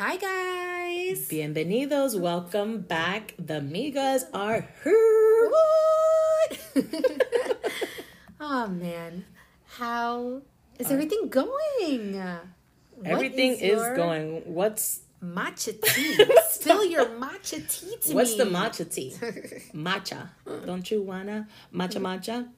Hi, guys. Bienvenidos. Welcome back. The migas are here. oh, man. How is uh, everything going? What Everything is, going. What's Matcha tea. Spill your matcha tea to what's me. the matcha tea? matcha. Don't you wanna matcha matcha?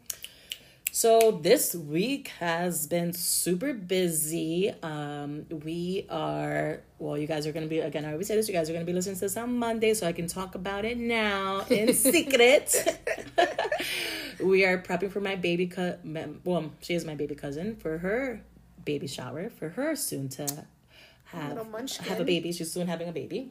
So this week has been super busy. Um, we are well. You guys are gonna be again. I always say this. You guys are gonna be listening to this on Monday, so I can talk about it now in secret. we are prepping for my baby cousin. Well, she is my baby cousin for her baby shower for her soon to have munchkin. have a baby. She's soon having a baby.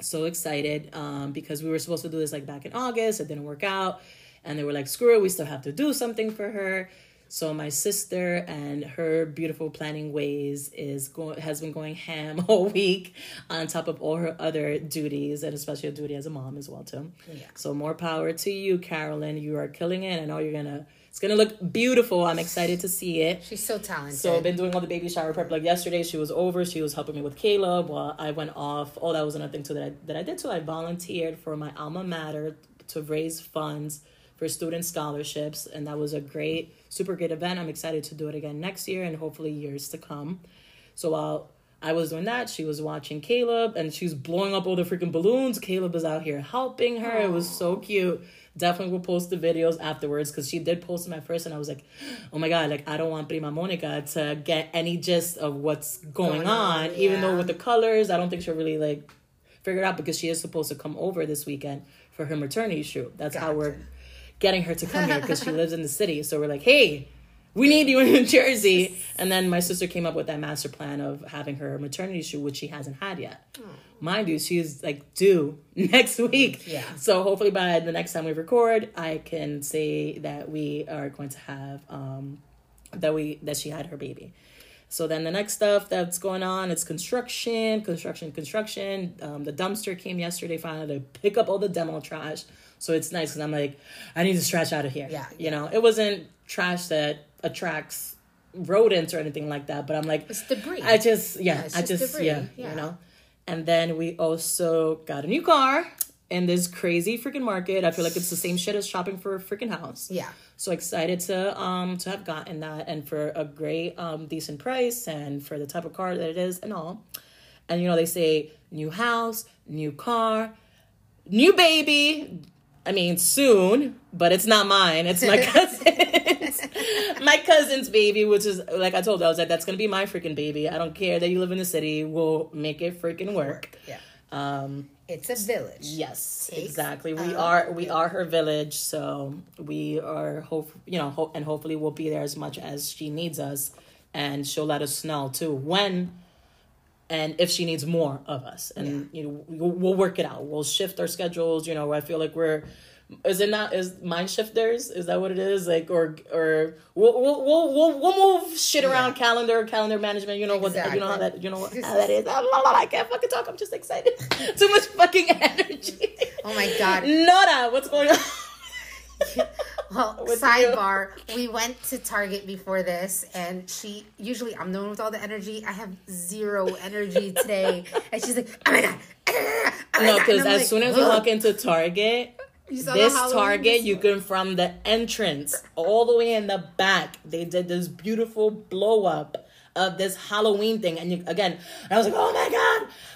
So excited um, because we were supposed to do this like back in August. It didn't work out, and they were like, "Screw it, we still have to do something for her." So my sister and her beautiful planning ways is going has been going ham all week on top of all her other duties and especially a duty as a mom as well too. Yeah. So more power to you, Carolyn. You are killing it. I know you're gonna. It's gonna look beautiful. I'm excited to see it. She's so talented. So I've been doing all the baby shower prep. Like yesterday, she was over. She was helping me with Caleb while I went off. Oh, that was another thing too that I that I did too. I volunteered for my alma mater to raise funds for student scholarships, and that was a great, super great event. I'm excited to do it again next year and hopefully years to come. So while I was doing that, she was watching Caleb, and she was blowing up all the freaking balloons. Caleb was out here helping her. It was so cute. Definitely will post the videos afterwards because she did post them at first, and I was like, "Oh my god!" Like I don't want Prima Monica to get any gist of what's going, Going on, on, even though with the colors, I don't think she'll really like figure it out because she is supposed to come over this weekend for her maternity shoot. That's how we're getting her to come here because she lives in the city. So we're like, hey, we need you in New Jersey. And then my sister came up with that master plan of having her maternity shoot, which she hasn't had yet. Mind you, she's like due next week. Yeah. So hopefully by the next time we record, I can say that we are going to have um that we that she had her baby. So then the next stuff that's going on, it's construction, construction, construction. Um, the dumpster came yesterday finally to pick up all the demo trash. So it's nice because I'm like, I need to stretch out of here. Yeah, You know, it wasn't trash that attracts rodents or anything like that, but I'm like, It's debris. I just, yeah, it's I just just, yeah, yeah. you know. And then we also got a new car in this crazy freaking market. I feel like it's the same shit as shopping for a freaking house. yeah. So excited to um to have gotten that and for a great um decent price and for the type of car that it is and all. And you know they say new house, new car, new baby. I mean soon, but it's not mine. It's my cousin's. my cousin's baby, which is like I told her, I was like, that's gonna be my freaking baby. I don't care that you live in the city. We'll make it freaking work. Yeah. Um It's a village. Yes, Takes exactly. We are we are her village, so we are hope you know, ho- and hopefully we'll be there as much as she needs us, and she'll let us know too when, and if she needs more of us, and you know we'll, we'll work it out. We'll shift our schedules. You know, I feel like we're. Is it not? Is mind shifters? Is that what it is? Like, or or we'll we'll we'll we'll, move shit around Yeah. calendar calendar management. You know what? You know how that you know what, how that is. Ah, I can't fucking talk. I'm just excited. Too much fucking energy. Oh my god. Nora, what's going on? Well, sidebar. We went to Target before this, and she usually I'm the one with all the energy. I have zero energy today, and she's like, "Oh my god." Ah, oh my No, because as like, soon as we walk into Target, You saw the this Target, you can from the entrance all the way in the back, they did this beautiful blow up of this Halloween thing. And you, again, I was like, oh my God,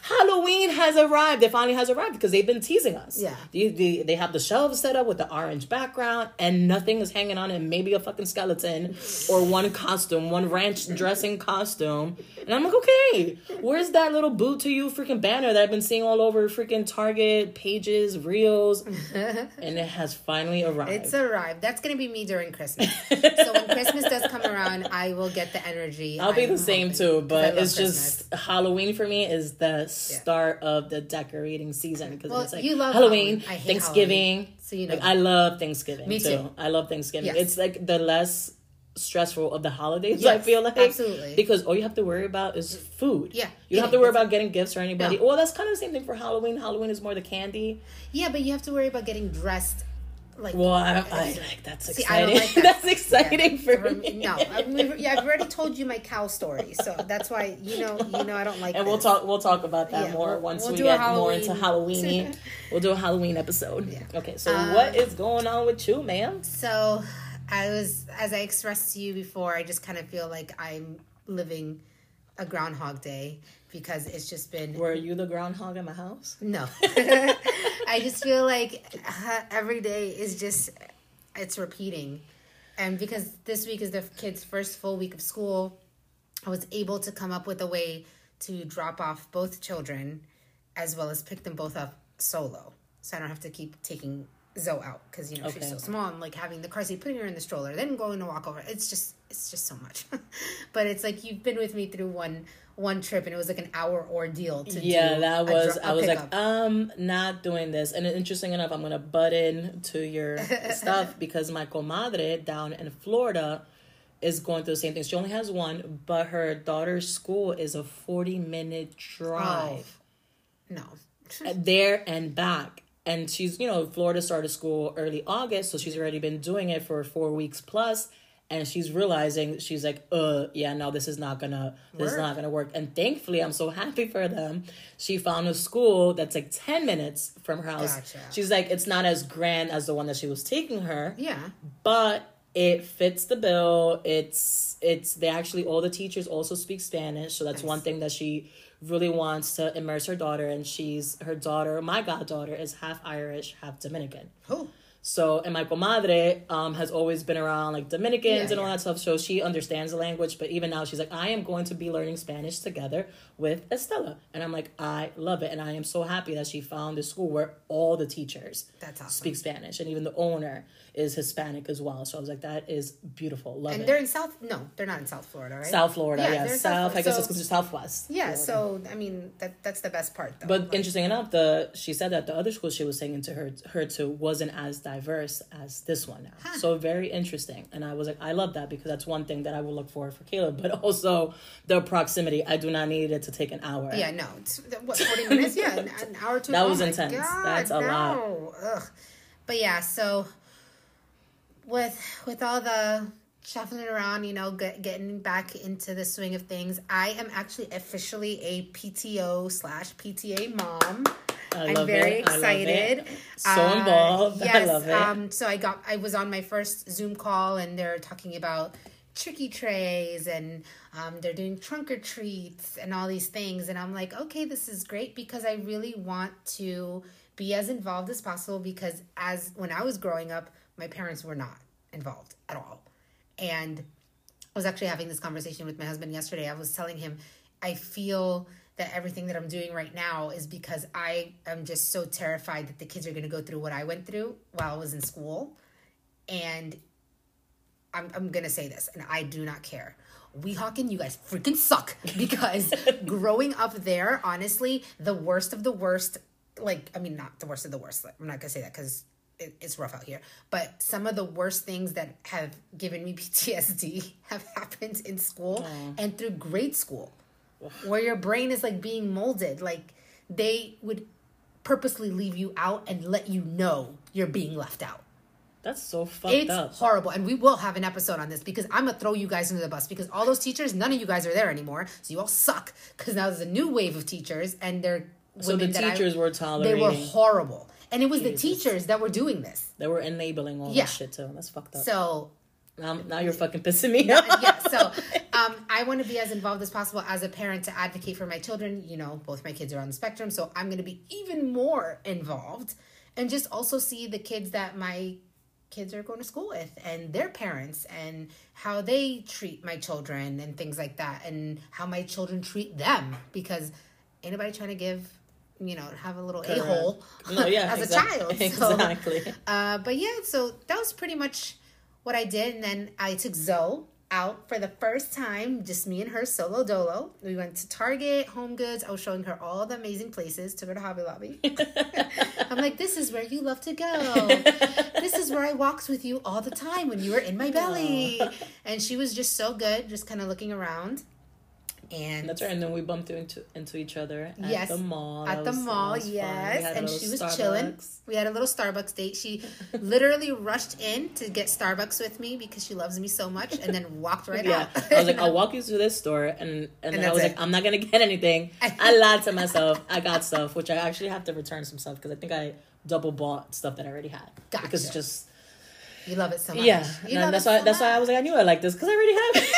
Halloween has arrived. It finally has arrived because they've been teasing us. Yeah. They, they, they have the shelves set up with the orange background and nothing is hanging on it. Maybe a fucking skeleton or one costume, one ranch dressing costume. And I'm like, okay, where's that little boot to you freaking banner that I've been seeing all over freaking Target pages, reels? and it has finally arrived. It's arrived. That's gonna be me during Christmas. so when Christmas does come around, I will get the energy. I'll be I'm the same hoping, too, but it's just Halloween for me is the start of the decorating season because Well, it's like you love Halloween, Halloween. I hate Thanksgiving. Halloween, so you like know. I love Thanksgiving Me too. too. I love Thanksgiving. Yes. It's like the less stressful of the holidays. I feel like absolutely. because all you have to worry about is food. Yeah, you don't have to worry about getting gifts for anybody. No. Well, that's kind of the same thing for Halloween. Halloween is more the candy. Yeah, but you have to worry about getting dressed like Well, I, I like that's See, I exciting. like that. that's exciting Yeah, for me. No, I've, yeah, I've already told you my cow story, so that's why you know you know I don't like. And we'll talk. We'll talk about that Yeah, more we'll- once we'll we get more into Halloween- we'll do a Halloween episode. Yeah. Okay. So Um, what is going on with you, ma'am? So, I was as I expressed to you before. I just kind of feel like I'm living a Groundhog Day because it's just been Were you the groundhog in my house? No. I just feel like uh, every day is just it's repeating. And because this week is the kids' first full week of school, I was able to come up with a way to drop off both children as well as pick them both up solo. So I don't have to keep taking Zoe out because you know she's so small and like having the car seat, putting her in the stroller, then going to walk over. It's just it's just so much. but it's like you've been with me through one one trip and it was like an hour ordeal to do. yeah, that was. a I was like, um, not doing this. And interesting enough, I'm gonna butt in to your stuff because my comadre down in Florida is going through the same thing. She only has one, but her daughter's school is a 40 minute drive. no. there and back. And she's, you know, Florida started school early August, so she's already been doing it for four weeks plus, And she's realizing she's like, uh, yeah, no, this is not gonna, this is not gonna work. And thankfully, I'm so happy for them. She found a school that's like ten minutes from her house. Gotcha. She's like, it's not as grand as the one that she was taking her, Yeah. but it fits the bill. It's it's they actually all the teachers also speak Spanish, so that's Nice. one thing that she really wants to immerse her daughter and she's her daughter, my goddaughter is half Irish, half Dominican. Oh. So and my comadre um has always been around like Dominicans Yeah, and all yeah. that stuff. So she understands the language, but even now she's like, I am going to be learning Spanish together with Estella. And I'm like, I love it. And I am so happy that she found a school where all the teachers awesome. speak Spanish. And even the owner is Hispanic as well. So I was like, that is beautiful. Love And it. they're in South. No, they're not in South Florida, right? South Florida, yeah. they're in South, I guess so- it's because Southwest. Yeah. Florida. So I mean, that that's the best part, though. But Like, interesting enough, the she said that the other school she was taking to her her to wasn't as diverse as this one now. So very interesting, and I was like, I love that because that's one thing that I will look for for Caleb. But also the proximity. I do not need it to take an hour. Yeah, no. It's, what forty minutes? Yeah, an, an hour to. That was intense. God, That's a lot. no. Ugh. But yeah, so with with all the shuffling around, you know, get, getting back into the swing of things, I am actually officially a PTO slash PTA mom. I I'm very it. I excited. So Uh, involved. I Yes. love it. Um, so I got I was on my first Zoom call and they're talking about tricky trays and um, they're doing trunk or treats and all these things and I'm like, okay, this is great because I really want to be as involved as possible because as when I was growing up, my parents were not involved at all. And I was actually having this conversation with my husband yesterday. I was telling him, I feel that everything that I'm doing right now is because I am just so terrified that the kids are going to go through what I went through while I was in school. And I'm, I'm going to say this, and I do not care. Weehawken, you guys freaking suck because growing up there, honestly, the worst of the worst, like, I mean, not the worst of the worst. I'm not going to say that because it, it's rough out here. But some of the worst things that have given me PTSD have happened in school and through grade school, where your brain is like being molded. Like they would purposely leave you out and let you know you're being left out. That's so fucked It's up. horrible. And we will have an episode on this because I'm going to throw you guys under the bus because all those teachers, none of you guys are there anymore. So you all suck because now there's a new wave of teachers and they're So the that I- teachers were tolerating they were horrible. And it was the teachers that were doing this. they were enabling all Yeah. this shit too. That's fucked up. So now, now you're fucking pissing me off. yeah, so um, I want to be as involved as possible as a parent to advocate for my children. You know, both my kids are on the spectrum, so I'm going to be even more involved and just also see the kids that my kids are going to school with and their parents and how they treat my children and things like that and how my children treat them because anybody trying to give you know have a little a hole No, yeah, as exact- a child So, Exactly. uh, but yeah, so that was pretty much what I did. And then I took Zoe out for the first time, just me and her solo dolo. We went to Target, Home Goods. I was showing her all the amazing places. Took her to Hobby Lobby. I'm like, this is where you love to go. This is where I walked with you all the time when you were in my belly. And she was just so good, just kind of looking around. And That's right. And then we bumped into into each other at Yes, the mall. at the was- mall, was fun. We yes, and she was chilling. We had a little Starbucks date. She literally rushed in to get Starbucks with me because she loves me so much, and then walked right Yeah, out. I was like, I'll walk you to this store, and and, then I was it. like, I'm not gonna get anything. I lied to myself. I got stuff, which I actually have to return some stuff because I think I double bought stuff that I already had because it's just you love it so much. yeah. you and that's why so that's why I was like, I knew I liked this because I already have it.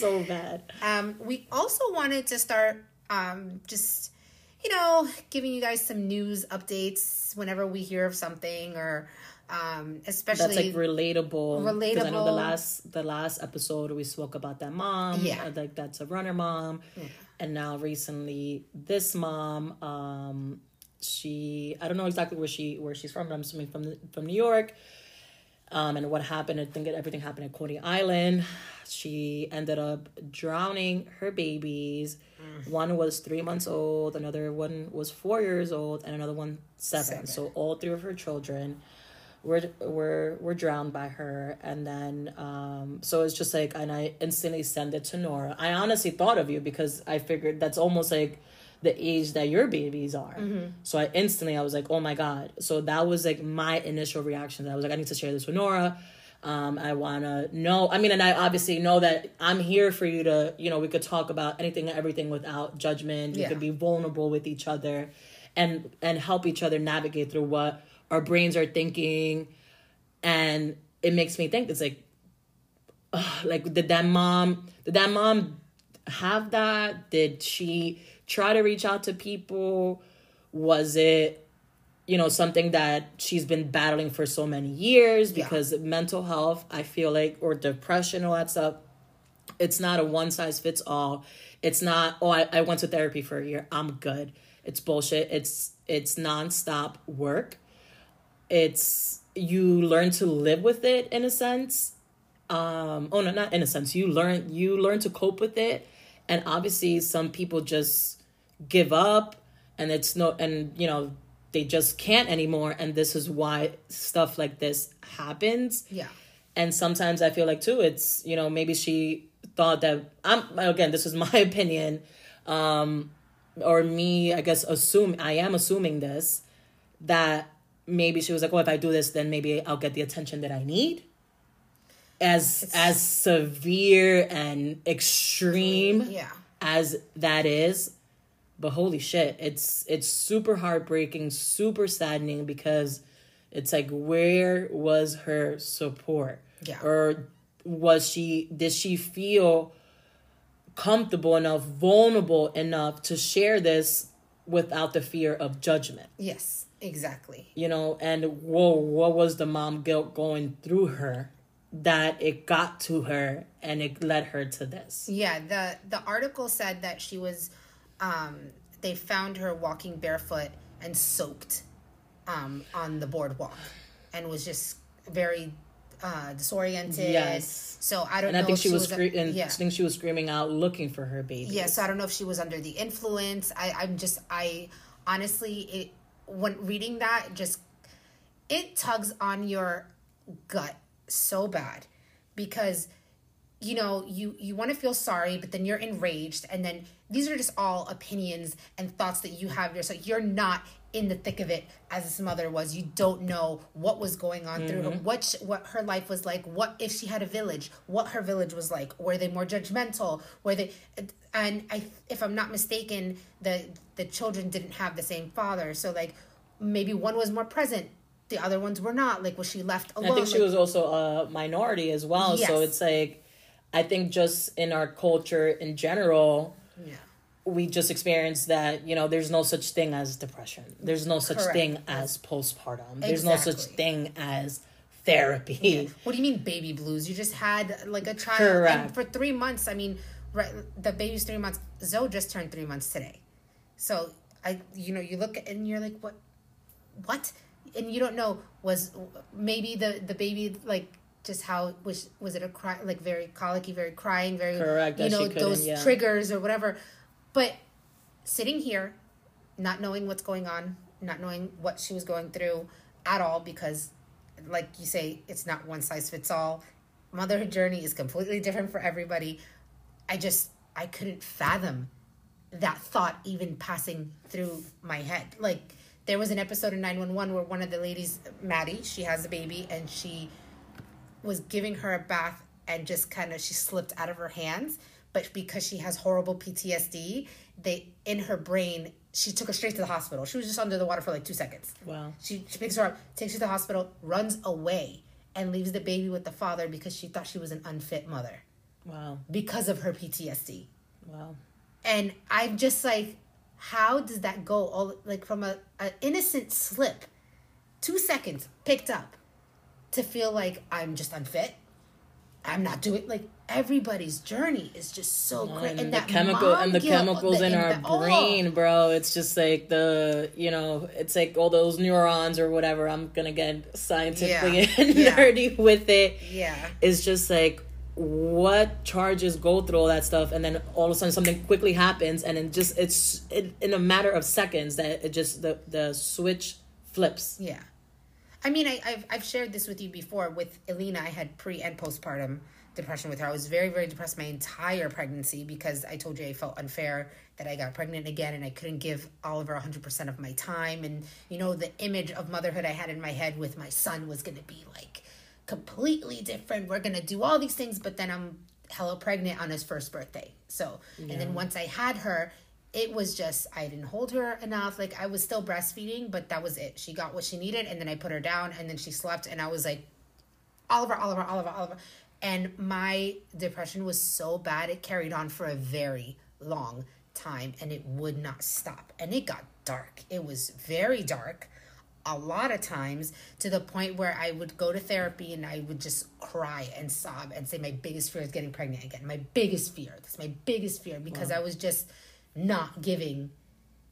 So bad. Um, we also wanted to start um, just, you know, giving you guys some news updates whenever we hear of something or um, especially That's like relatable. Because I know the last the last episode we spoke about that mom. Yeah. uh, Like that's a runner mom. And now recently this mom, um, she I don't know exactly where she where she's from, but I'm assuming from from New York. Um, and what happened? I think that everything happened at Coney Island. She ended up drowning her babies. One was three months old, another one was four years old, and another one seven. Seven. So all three of her children were were were drowned by her. And then um, so it's just like, and I instantly sent it to Nora. I honestly thought of you because I figured that's almost like the age that your babies are. So I instantly I was like, oh my god. So that was like my initial reaction. I was like, I need to share this with Nora. Um, I wanna know. I mean, and I obviously know that I'm here for you to, you know, we could talk about anything and everything without judgment. We Yeah. could be vulnerable with each other, and and help each other navigate through what our brains are thinking, and it makes me think it's like, ugh, like did that mom did that mom have that? Did she try to reach out to people? Was it you know something that she's been battling for so many years Yeah. because mental health i feel like or depression all that stuff. It's not a one size fits all. It's not oh I, I went to therapy for a year. I'm good. It's bullshit. It's it's nonstop work. It's you learn to live with it in a sense. Um oh no not in a sense. You learn you learn to cope with it. And obviously some people just give up and it's no and you know they just can't anymore and this is why stuff like this happens yeah. and sometimes i feel like too it's you know maybe she thought that i'm again this is my opinion um or me i guess assume i am assuming this that maybe she was like oh if i do this then maybe i'll get the attention that i need as as severe and extreme Yeah. as that is but holy shit it's it's super heartbreaking super saddening because it's like where was her support Yeah. or was she did she feel comfortable enough vulnerable enough to share this without the fear of judgment Yes. Exactly. you know and whoa what was the mom guilt going through her that it got to her and it led her to this Yeah, the the article said that she was um they found her walking barefoot and soaked um on the boardwalk and was just very uh disoriented. Yes. So I don't and know I think if she was, scre- and yeah. I think she was screaming out looking for her baby. Yeah, so I don't know if she was under the influence. I, I'm just I honestly it when reading that just it tugs on your gut so bad because you know you you want to feel sorry but then you're enraged and then these are just all opinions and thoughts that you have yourself. You're not in the thick of it as this mother was. You don't know what was going on through her mm-hmm. what sh- what her life was like what if she had a village what her village was like were they more judgmental were they and i if i'm not mistaken the the children didn't have the same father. So like maybe one was more present the other ones were not. Like was she left alone I think she Like, was also a minority as well. So it's like, I think just in our culture in general, yeah we just experienced that, you know, there's no such thing as depression. There's no such Correct. thing as postpartum. There's no such thing as therapy. What do you mean baby blues? You just had like a child Correct. and for three months. I mean, right? The baby's three months. Zoe just turned three months today, so I, you know, you look and you're like, what, what, and you don't know was maybe the the baby like just how was was it a cry like very colicky, very crying, very Correct, you know those yeah. triggers or whatever, but sitting here, not knowing what's going on, not knowing what she was going through at all because like you say, it's not one size fits all. Motherhood journey is completely different for everybody. I just I couldn't fathom that thought even passing through my head. Like there was an episode in 911 where one of the ladies, Maddie, she has a baby and she was giving her a bath and just kind of she slipped out of her hands, but because she has horrible PTSD, they in her brain she took her straight to the hospital. She was just under the water for like 2 seconds. Wow. She, she picks her up, takes her to the hospital, runs away and leaves the baby with the father because she thought she was an unfit mother Wow. because of her PTSD Wow. and i'm just like how does that go all like from a, a innocent slip two seconds picked up to feel like i'm just unfit i'm not doing like everybody's journey is just so great and, and, the chemical and the chemicals the- in and our the- oh, brain bro it's just like the you know it's like all those neurons or whatever i'm gonna get scientifically Yeah. and Yeah. nerdy with it yeah it's just like what charges go through all that stuff and then all of a sudden something quickly happens and then just it's in, in a matter of seconds that it just the the switch flips Yeah. I mean, I, I've, I've shared this with you before. With Elena, I had pre and postpartum depression with her. I was very, very depressed my entire pregnancy because I told you I felt unfair that I got pregnant again and I couldn't give Oliver 100% of my time. And, you know, the image of motherhood I had in my head with my son was going to be like completely different. We're going to do all these things, but then I'm hella pregnant on his first birthday. So, and then once I had her, it was just I didn't hold her enough. Like I was still breastfeeding, but that was it. She got what she needed, and then I put her down, and then she slept, and I was like, Oliver, Oliver, Oliver, Oliver, and my depression was so bad it carried on for a very long time, and it would not stop, and it got dark. It was very dark. A lot of times to the point where I would go to therapy and I would just cry and sob and say my biggest fear is getting pregnant again. My biggest fear. That's my biggest fear because I was just not giving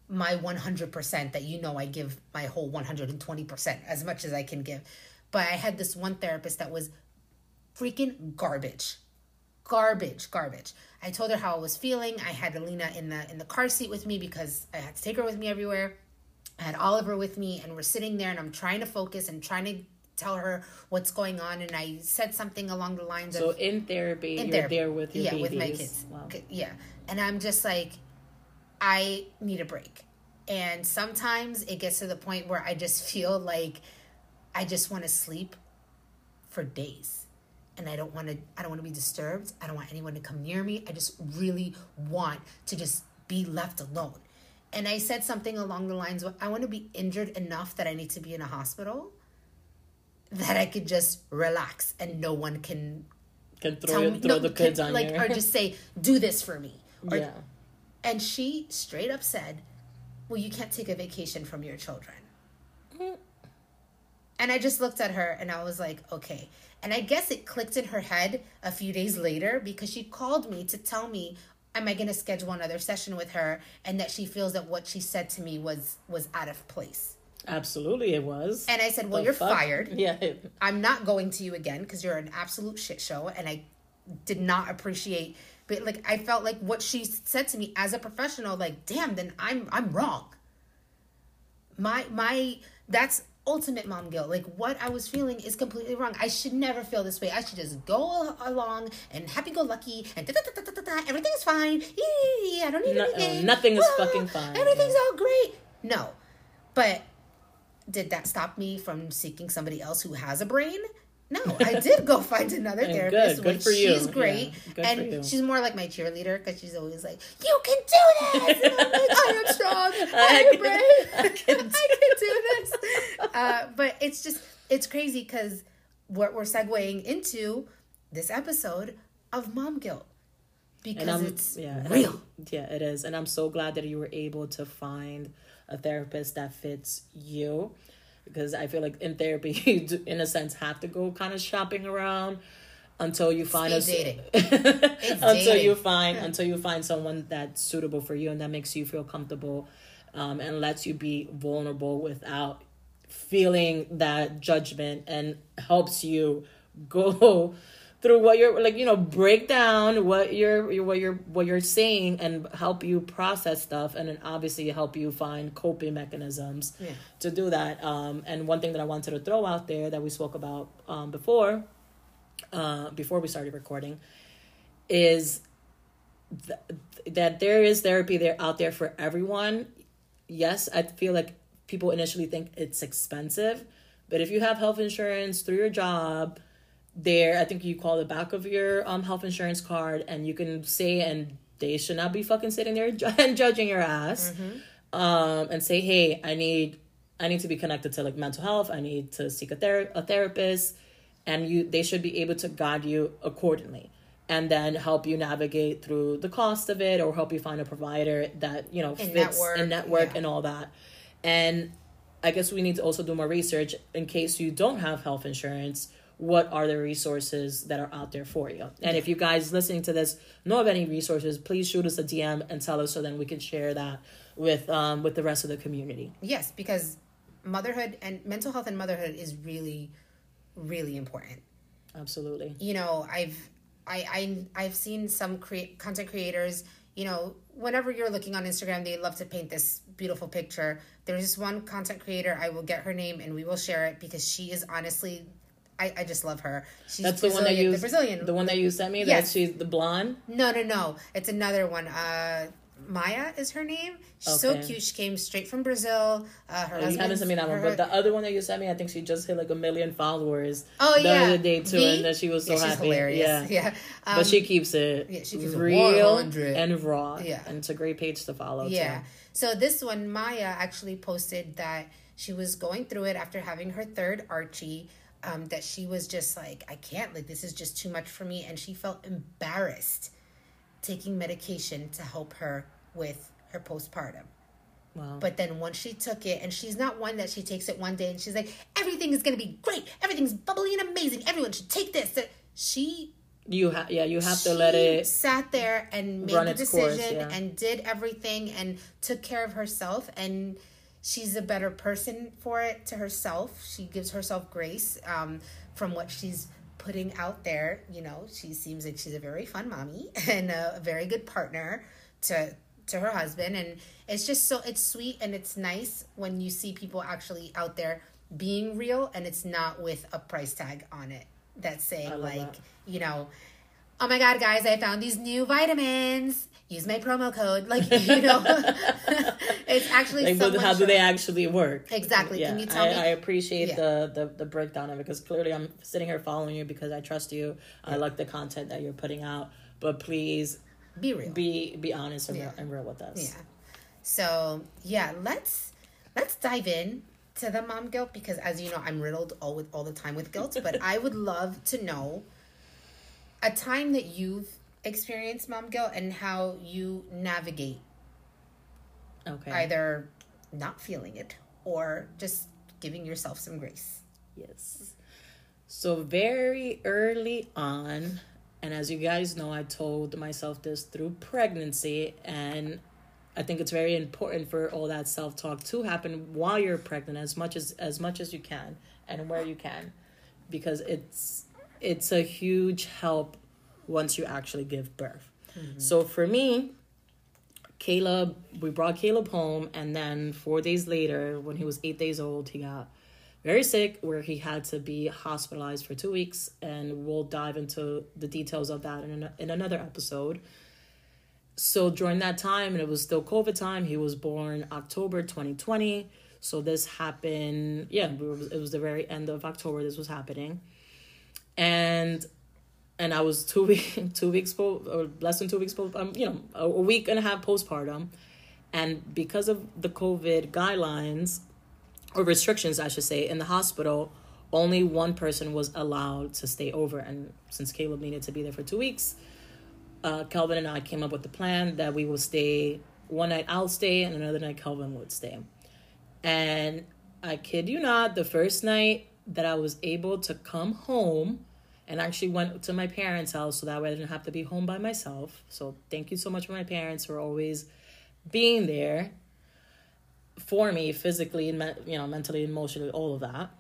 my 100% that you know I give my whole 120% as much as I can give. But I had this one therapist that was freaking garbage. Garbage, garbage. I told her how I was feeling. I had Alina in the in the car seat with me because I had to take her with me everywhere. I had Oliver with me and we're sitting there and I'm trying to focus and trying to tell her what's going on and I said something along the lines so of So in therapy in you're therapy. there with your yeah, babies with my kids. wow. Yeah, and I'm just like, I need a break, and sometimes it gets to the point where I just feel like I just want to sleep for days, and I don't want to. I don't want to be disturbed. I don't want anyone to come near me. I just really want to just be left alone. And I said something along the lines of, I want to be injured enough that I need to be in a hospital. That I could just relax and no one can can throw, tell me throw no, the can- kids on like you or just say do this for me or, yeah and she straight up said well you can't take a vacation from your children. Mm. And i just looked at her and i was like okay. And i guess it clicked in her head a few days later because she called me to tell me am i going to schedule another session with her? And that she feels that what she said to me was was out of place. Absolutely it was. And i said well The you're fuck? fired. Yeah. I'm not going to you again because you're an absolute shit show, and I did not appreciate. But like, I felt like what she said to me as a professional, like, damn, then I'm I'm wrong. My my that's ultimate mom guilt. Like what I was feeling is completely wrong. I should never feel this way. I should just go along and happy go lucky and da, da, da, da, da, da, everything's fine. I don't need No- anything. nothing is Ah, fucking fine, Everything's yeah. all great. No, but did that stop me from seeking somebody else who has a brain? No, I did go find another therapist, good, good which for you. she's great, Yeah, and she's more like my cheerleader because she's always like, "You can do this," and I'm like, "I am strong, I have a can- brain, I I can do this." Uh, but it's just it's crazy because what we're segueing into this episode of mom guilt because it's yeah real. Yeah it is. And I'm so glad that you were able to find a therapist that fits you because I feel like in therapy you do, in a sense have to go kind of shopping around until you find a s- dating. until you find until you find someone that's suitable for you and that makes you feel comfortable um, and lets you be vulnerable without feeling that judgment and helps you go through what you're like you know break down what you're what you're what you're saying and help you process stuff and then obviously help you find coping mechanisms Yeah. to do that um and one thing that i wanted to throw out there that we spoke about um before uh before we started recording is th- that there is therapy there out there for everyone. Yes, I feel like people initially think it's expensive, but if you have health insurance through your job, there I think you call the back of your um health insurance card and you can say and they should not be fucking sitting there and judging your ass. Um and say, "Hey, I need I need to be connected to like mental health. I need to seek a ther- a therapist." And you they should be able to guide you accordingly and then help you navigate through the cost of it or help you find a provider that, you know, And fits network, and network yeah. and all that. And I guess we need to also do more research in case you don't have health insurance. What are the resources that are out there for you? And if you guys listening to this know of any resources, please shoot us a DM and tell us so then we can share that with um with the rest of the community. Yes, because motherhood and mental health and motherhood is really, really important. Absolutely. you know i've i, I i've seen some create content creators you know whenever you're looking on instagram they love to paint this beautiful picture there's this one content creator i will get her name and we will share it because she is honestly i, I just love her she's That's the one that you the brazilian the one that you sent me. Yes. That she's the blonde. no no no it's another one uh Maya is her name. She's so cute. She came straight from Brazil. Uh, her Oh, you haven't sent me that one, her- but the other one that you sent me, I think she just hit like a million followers. Oh the yeah, other day too, V? and that she was so yeah, happy. hilarious. Yeah, Yeah, Um, but she keeps it yeah, she keeps real 100. and raw. Yeah. and it's a great page to follow. Yeah. too. So this one, Maya actually posted that she was going through it after having her third Archie. Um, that she was just like, I can't, like, this is just too much for me. And she felt embarrassed taking medication to help her with her postpartum. Wow. But then once she took it, and she's not one that she takes it one day and she's like, everything is going to be great. Everything's bubbly and amazing. Everyone should take this. She you have yeah, you have to let it. sat there and made the its course, decision yeah. and did everything and took care of herself and she's a better person for it to herself. She gives herself grace um, from what she's putting out there. You know she seems like she's a very fun mommy and a very good partner to to her husband. And it's just so it's sweet and it's nice when you see people actually out there being real and it's not with a price tag on it that's saying like that. you know oh my god guys i found these new vitamins. Use my promo code. Like you know it's actually Like, but how do they actually work? Exactly. Yeah, Can you tell I, me? I appreciate Yeah. the, the the breakdown of it because clearly I'm sitting here following you because I trust you. I like the content that you're putting out, but please be real be be honest and, Yeah. real, and real with us. yeah so yeah let's let's dive in to the mom guilt because as you know i'm riddled all with all the time with guilt but i would love to know a time that you've experienced mom guilt and how you navigate Okay. either not feeling it or just giving yourself some grace Yes. So very early on, and as you guys know, I told myself this through pregnancy, and I think it's very important for all that self talk to happen while you're pregnant, as much as as much as you can, and where you can, because it's it's a huge help once you actually give birth. Mm-hmm. So for me, Caleb, we brought Caleb home, and then four days later, when he was eight days old, he got very sick, where he had to be hospitalized for two weeks, and we'll dive into the details of that in an, in another episode. So during that time, and it was still COVID time, he was born October 2020. So this happened, yeah, it was, it was the very end of October. This was happening, and and I was two week two weeks po- or less than two weeks po- um, you know a, a week and a half postpartum, and because of the COVID guidelines or restrictions, I should say, in the hospital, only one person was allowed to stay over, and since Caleb needed to be there for two weeks, uh, Kelvin and I came up with the plan that we will stay one night. I'll stay, and another night Calvin would stay. And I kid you not, the first night that I was able to come home and actually went to my parents' house so that way I didn't have to be home by myself. So thank you so much for my parents for always being there for me physically and men- you know mentally, emotionally, all of that,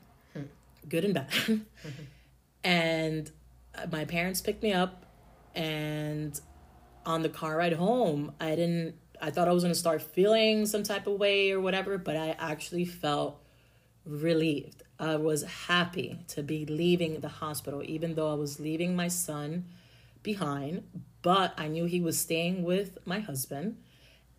good and bad. and uh, my parents picked me up, and on the car ride home, I didn't. I thought I was gonna start feeling some type of way or whatever, but I actually felt relieved. I was happy to be leaving the hospital, even though I was leaving my son behind, but I knew he was staying with my husband,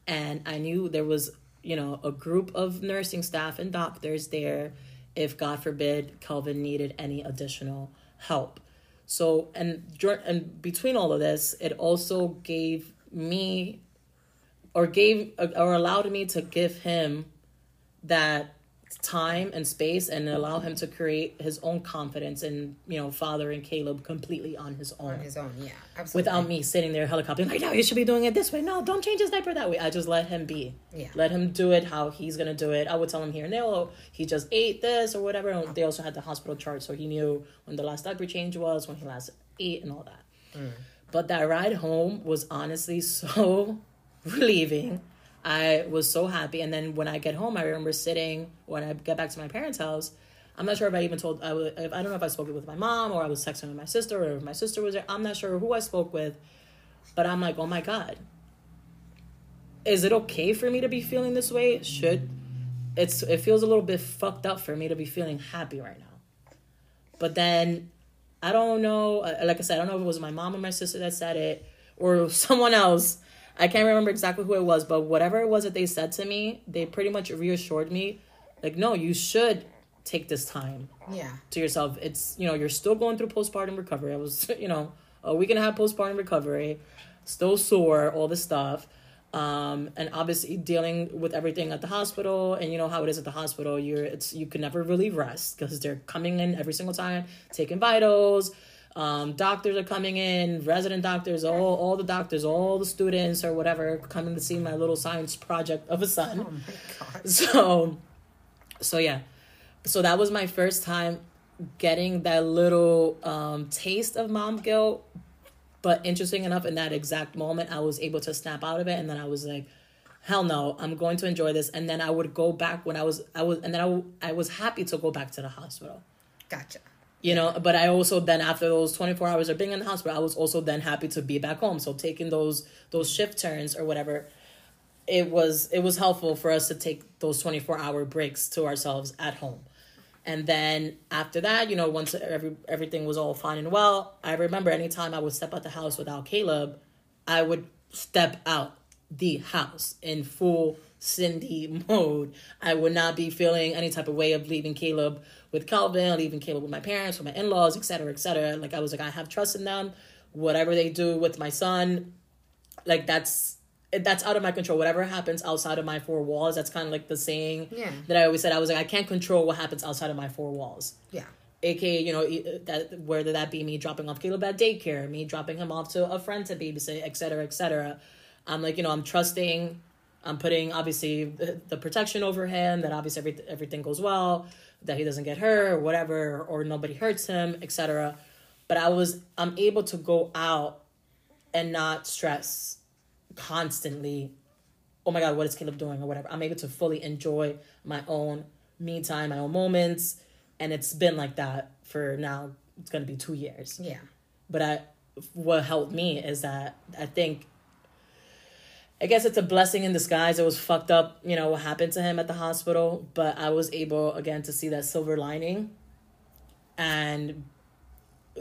and I knew there was, you know, a group of nursing staff and doctors there if God forbid Kelvin needed any additional help. So and and between all of this, it also gave me or gave or allowed me to give him that time and space and allow him to create his own confidence and you know fathering Caleb completely on his own. On his own, yeah, absolutely. Without me sitting there helicoptering like, no, you should be doing it this way. No, don't change his diaper that way. I just let him be. Yeah. Let him do it how he's gonna do it. I would tell him here and there, oh, he just ate this or whatever. And they also had the hospital chart, so he knew when the last diaper change was, when he last ate, and all that. Mm. But that ride home was honestly so relieving I was so happy. And then when I get home, I remember sitting when I get back to my parents' house. I'm not sure if I even told. I, was, I don't know if I spoke with my mom or I was texting with my sister or if my sister was there. I'm not sure who I spoke with, but I'm like, oh my god, is it okay for me to be feeling this way? Should it's it feels a little bit fucked up for me to be feeling happy right now. But then I don't know. Uh, like I said, I don't know if it was my mom or my sister that said it or someone else I can't remember exactly who it was, but whatever it was that they said to me, they pretty much reassured me, like, no, you should take this time. Yeah. To yourself, it's you know you're still going through postpartum recovery. I was you know a week and a half postpartum recovery, still sore, all this stuff. Um, and obviously dealing with everything at the hospital and you know how it is at the hospital you're it's you can never really rest because they're coming in every single time taking vitals um, doctors are coming in, resident doctors, all all the doctors, all the students or whatever coming to see my little science project of a son. Oh my god. So so yeah. So that was my first time getting that little um, taste of mom guilt. But interesting enough, in that exact moment, I was able to snap out of it, and then I was like, "Hell no, I'm going to enjoy this." And then I would go back when I was, I was, and then I, I was happy to go back to the hospital. Gotcha you know but i also then after those 24 hours of being in the hospital i was also then happy to be back home so taking those those shift turns or whatever it was it was helpful for us to take those 24 hour breaks to ourselves at home and then after that you know once every everything was all fine and well i remember anytime i would step out the house without caleb i would step out the house in full Cindy mode. I would not be feeling any type of way of leaving Caleb with Calvin, leaving Caleb with my parents, with my in laws, etc., etc. Like I was like, I have trust in them. Whatever they do with my son, like that's that's out of my control. Whatever happens outside of my four walls, that's kind of like the saying yeah. that I always said. I was like, I can't control what happens outside of my four walls. Yeah. AKA, you know, that whether that be me dropping off Caleb at daycare, me dropping him off to a friend to babysit, etc., etc. I'm like, you know, I'm trusting I'm putting obviously the, the protection over him that obviously every, everything goes well, that he doesn't get hurt or whatever, or nobody hurts him, etc. But I was I'm able to go out and not stress constantly. Oh my God, what is Caleb doing or whatever? I'm able to fully enjoy my own me time, my own moments, and it's been like that for now. It's gonna be two years. Yeah. But I, what helped me is that I think I guess it's a blessing in disguise. It was fucked up, you know, what happened to him at the hospital, but I was able again to see that silver lining and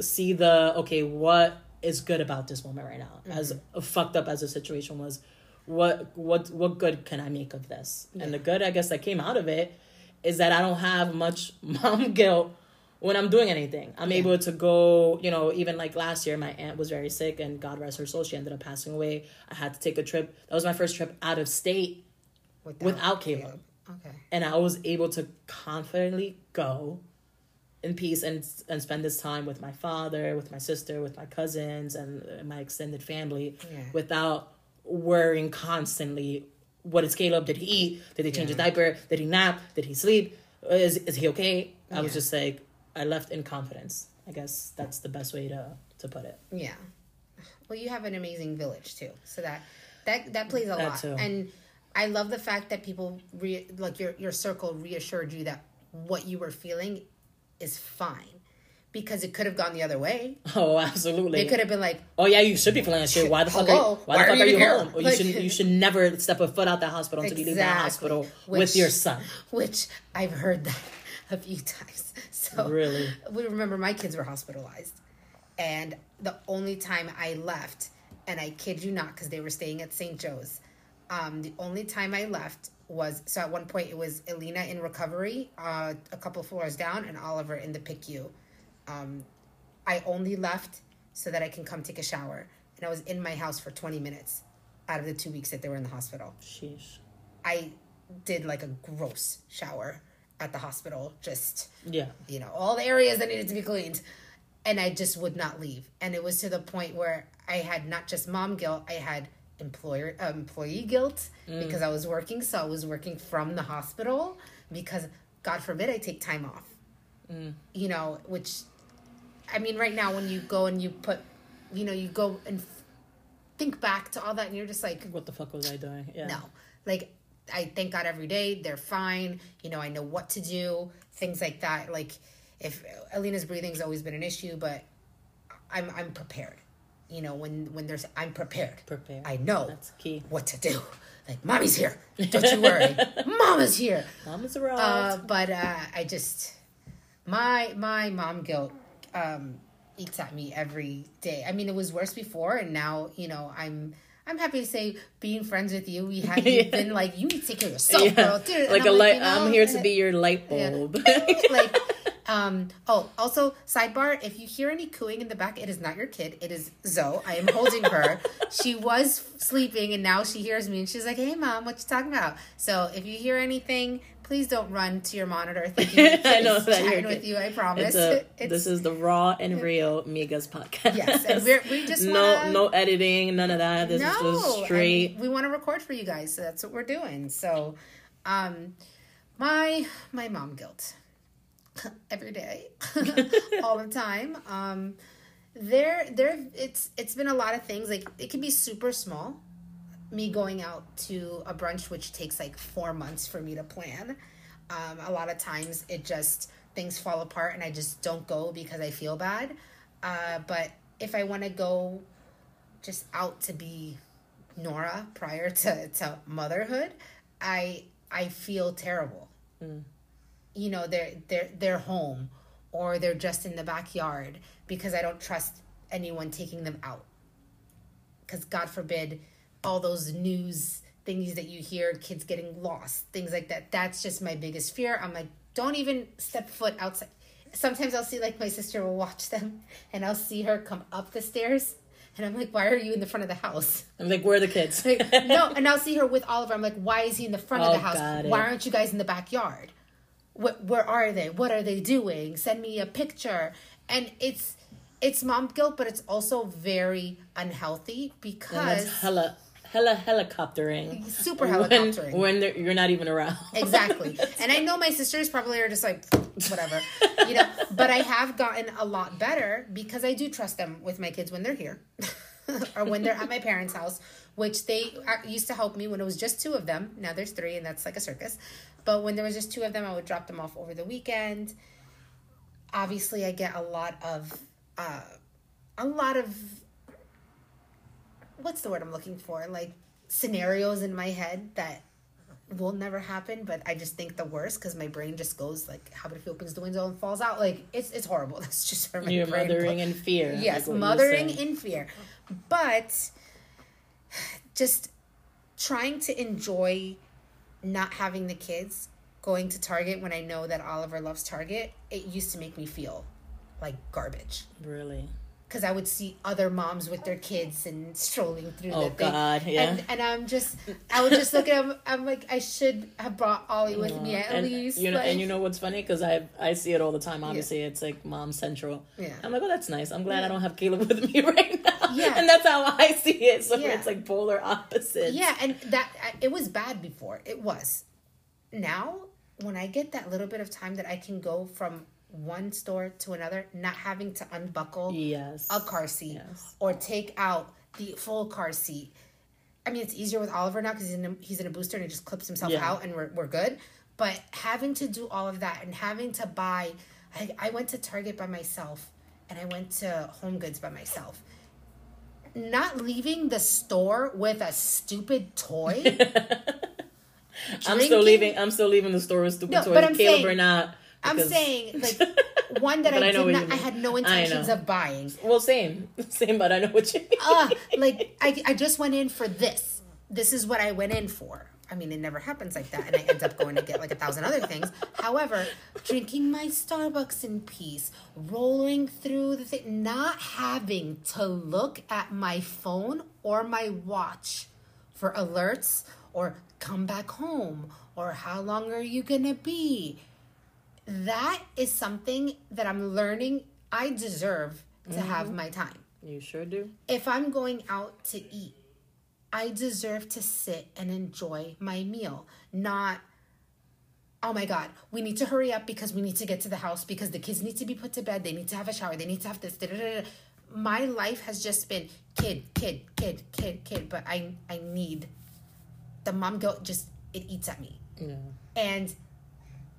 see the okay, what is good about this moment right now? Mm-hmm. As fucked up as the situation was, what what what good can I make of this? Yeah. And the good I guess that came out of it is that I don't have much mom guilt when I'm doing anything. I'm yeah. able to go, you know, even like last year, my aunt was very sick and God rest her soul, she ended up passing away. I had to take a trip. That was my first trip out of state without, without Caleb. Okay. And I was able to confidently go in peace and and spend this time with my father, with my sister, with my cousins and uh, my extended family yeah. without worrying constantly what is Caleb? Did he eat? Did he change yeah. his diaper? Did he nap? Did he sleep? Uh, is is he okay? I was just like I left in confidence. I guess that's the best way to to put it. Yeah. Well, you have an amazing village too, so that that that plays a that lot. Too. And I love the fact that people re- like your your circle reassured you that what you were feeling is fine because it could have gone the other way. Oh, absolutely. It could have been like, "Oh yeah, you should be feeling that shit. Why the fuck? Hello? Are, why, why the fuck are you, are you home? Or you should you should never step a foot out the hospital until exactly. you leave the hospital which, with your son." Which I've heard that a few times. So really, we remember my kids were hospitalized, And the only time I left, and I kid you not, because they were staying at St. Joe's, um, the only time I left was so at one point it was Elena in recovery, uh, a couple floors down, and Oliver in the PICU. Um, I only left so that I can come take a shower, and I was in my house for 20 minutes out of the two weeks that they were in the hospital. Sheesh. I did like a gross shower at the hospital, just Yeah. you know, all the areas that needed to be cleaned. And I just would not leave. And it was to the point where I had not just mom guilt, I had employer uh, employee guilt because I was working. So I was working from the hospital because God forbid I take time off. You know, which I mean, right now when you go and you put, you know, you go and f- think back to all that, and you're just like, What the fuck was I doing? Yeah. no. Like I thank God every day. They're fine. You know, I know what to do. Things like that. Like if Alina's breathing's always been an issue, but I'm I'm prepared. You know, when when there's I'm prepared. Prepare. I know That's key. what to do. Like mommy's here. Don't you worry. Mama's here. Mama's arrived. Uh, but uh, I just my my mom guilt um, eats at me every day. I mean, it was worse before, and now you know I'm. I'm happy to say, being friends with you, we have you've been like, you need to take care of yourself, yeah. girl. Dude, like I'm a light. you know, I'm here to be your light yeah. bulb. like, um, oh, also, sidebar, if you hear any cooing in the back, it is not your kid. It is Zoe. I am holding her. she was sleeping and now she hears me and she's like, hey, mom, what you talking about? So if you hear anything, please don't run to your monitor thinking I know that chatting you're with you. I promise. A, this is the raw and real Migas podcast. Yes, and we're- we just no wanna- no editing, none of that. This is just straight. we want to record for you guys, so that's what we're doing. So, um, my my mom guilt every day, all the time. Um, there there it's it's been a lot of things. Like it can be super small. Me going out to a brunch, which takes like four months for me to plan. Um, a lot of times it just things fall apart and I just don't go because I feel bad. Uh, but if I want to go just out to be Nora prior to, to motherhood, I I feel terrible. You know, they're they're they're home or they're just in the backyard because I don't trust anyone taking them out. Because God forbid, all those news things that you hear, kids getting lost, things like that. That's just my biggest fear. I'm like, don't even step foot outside. Sometimes I'll see like my sister will watch them, and I'll see her come up the stairs, and I'm like, why are you in the front of the house? I'm like, where are the kids? Like, no, and I'll see her with Oliver. I'm like, why is he in the front of the Oh, house? Why aren't you guys in the backyard? What, where are they? What are they doing? Send me a picture. And it's it's mom guilt, but it's also very unhealthy and because that's hella hella helicoptering. super when, helicoptering. when they're- you're not even around. exactly. And I know my sisters probably are just like whatever, you know. But I have gotten a lot better because I do trust them with my kids when they're here, or when they're at my parents' house, which they uh, used to help me when it was just two of them. Now there's three, and that's like a circus. But when there was just two of them, I would drop them off over the weekend. Obviously, I get a lot of, uh, a lot of what's the word I'm looking for? Like scenarios in my head that will never happen, but I just think the worst because my brain just goes like, "How about if he opens the window and falls out?" Like it's it's horrible. That's just where my You're brain mothering goes. in fear. Yes, like what you were mothering in fear, but just trying to enjoy not having the kids going to Target when I know that Oliver loves Target. It used to make me feel like garbage Really. Because I would see other moms with their kids and strolling through Oh, the thing. God, yeah. And, and I'm just, I would just look at him. I'm like, I should have brought Ollie with me mm, at and uh, least. you know, like, and you know what's funny? Because I I see it all the time. Obviously, it's like mom central. Yeah. I'm like, oh, that's nice. I'm glad I don't have Caleb with me right now. Yeah. and that's how I see it. So Yeah. it's like polar opposites. Yeah, and that it was bad before. It was. Now, when I get that little bit of time that I can go from one store to another, not having to unbuckle Yes. a car seat Yes. or take out the full car seat. I mean, it's easier with Oliver now because he's in a, he's in a booster and he just clips himself Yeah. out and we're, we're good. But having to do all of that and having to buy, I, I went to Target by myself and I went to Home Goods by myself. Not leaving the store with a stupid toy. I'm still leaving. I'm still leaving the store with stupid No, toys. but I'm Caleb saying- or not. I'm saying, like, one that I, I did not, I had no intentions of buying. Well, same, same, but I know what you mean. uh, like I, I just went in for this. This is what I went in for. I mean, it never happens like that, and I end up going to get like a thousand other things. However, drinking my Starbucks in peace, rolling through the thing, not having to look at my phone or my watch for alerts or come back home or how long are you gonna be. That is something that I'm learning. I deserve to mm-hmm. have my time You sure do. if I'm going out to eat, I deserve to sit and enjoy my meal, not oh my god, we need to hurry up because we need to get to the house because the kids need to be put to bed, they need to have a shower, they need to have this. da, da, da, da. My life has just been kid, kid, kid, kid, kid, but I I need the mom guilt just it eats at me. Yeah. And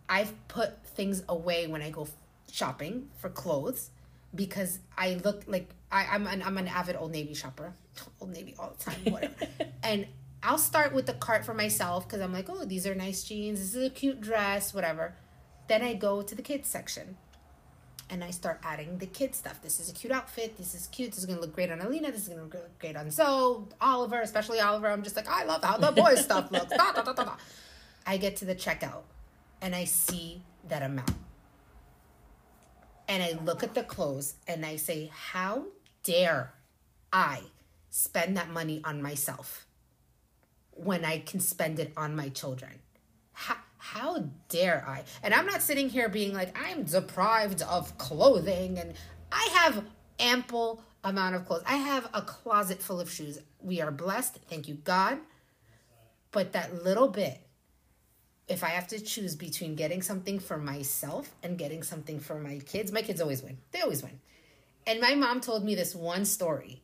I've put things away when I go shopping for clothes because I look like I, I'm an I'm an avid Old Navy shopper, Old Navy all the time, whatever. and I'll start with the cart for myself because I'm like, oh, these are nice jeans. This is a cute dress, whatever. Then I go to the kids section, and I start adding the kids stuff. This is a cute outfit. This is cute. This is gonna look great on Alina. This is gonna look great on Zoe, Oliver, especially Oliver. I'm just like, I love how the boys stuff looks. Da, da, da, da, da. I get to the checkout, and I see that amount and I look at the clothes and I say, How dare I spend that money on myself when I can spend it on my children? How, how dare I? And I'm not sitting here being like, I'm deprived of clothing and I have ample amount of clothes. I have a closet full of shoes. We are blessed. Thank you, God. But that little bit if I have to choose between getting something for myself and getting something for my kids, my kids always win. They always win. And my mom told me this one story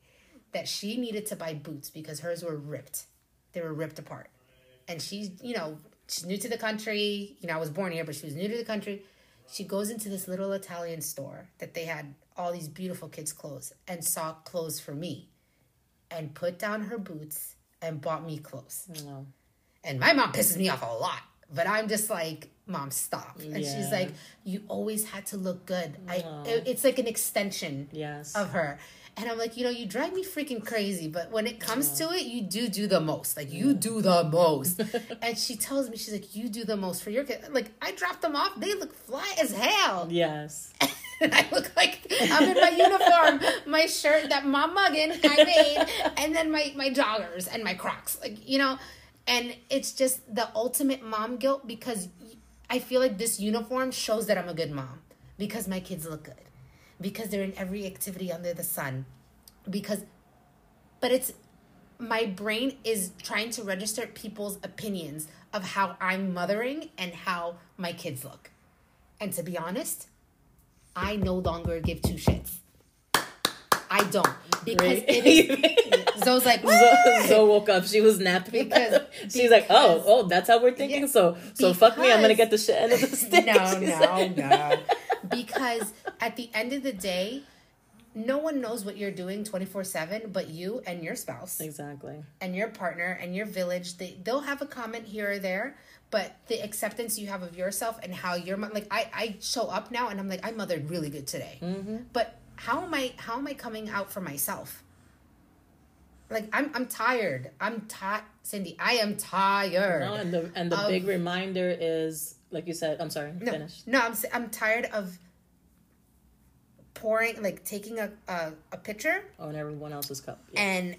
that she needed to buy boots because hers were ripped. They were ripped apart. And she's, you know, she's new to the country. You know, I was born here, but she was new to the country. She goes into this little Italian store that they had all these beautiful kids' clothes and saw clothes for me and put down her boots and bought me clothes. No. And my mom pisses me off a lot. But I'm just like, mom, stop. And she's like, you always had to look good. I, it- it's like an extension Yes. of her. And I'm like, you know, you drive me freaking crazy, but when it comes to it, you do do the most. Like, you do the most. and she tells me, she's like, you do the most for your kid. Like, I dropped them off. They look fly as hell. Yes. And I look like I'm in my uniform, my shirt that Mom Muggin I made, and then my my joggers and my Crocs, like you know, and it's just the ultimate mom guilt because I feel like this uniform shows that I'm a good mom because my kids look good, because they're in every activity under the sun, because, but it's my brain is trying to register people's opinions of how I'm mothering and how my kids look, and to be honest. I no longer give two shits. I don't because it is. Zoe's like, Zo, Zo woke up. She was napping. Because- she's like, oh, oh, that's how we're thinking. Yeah, so, so fuck me. I'm gonna get the shit out of the stick. no, no, like- no. Because at the end of the day, no one knows what you're doing 24 7 but you and your spouse Exactly. and your partner and your village. They, they'll have a comment here or there, but the acceptance you have of yourself and how you're like, I, I show up now and I'm like, I mothered really good today. Mm-hmm. But how am I, how am I coming out for myself? Like I'm, I'm tired. I'm tired, Cindy. I am tired. No, and the and the Of- big reminder is, like you said. I'm sorry. No, Finish. no, I'm I'm tired of pouring like taking a a, a picture Oh, and everyone else's cup. Yeah. and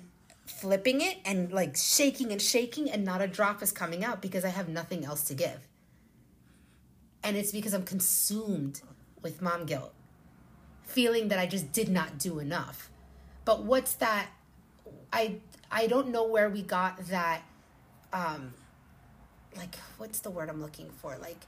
flipping it and like shaking and shaking and not a drop is coming out because I have nothing else to give. And it's because I'm consumed with mom guilt, feeling that I just did not do enough. But what's that I I don't know where we got that um like what's the word I'm looking for? Like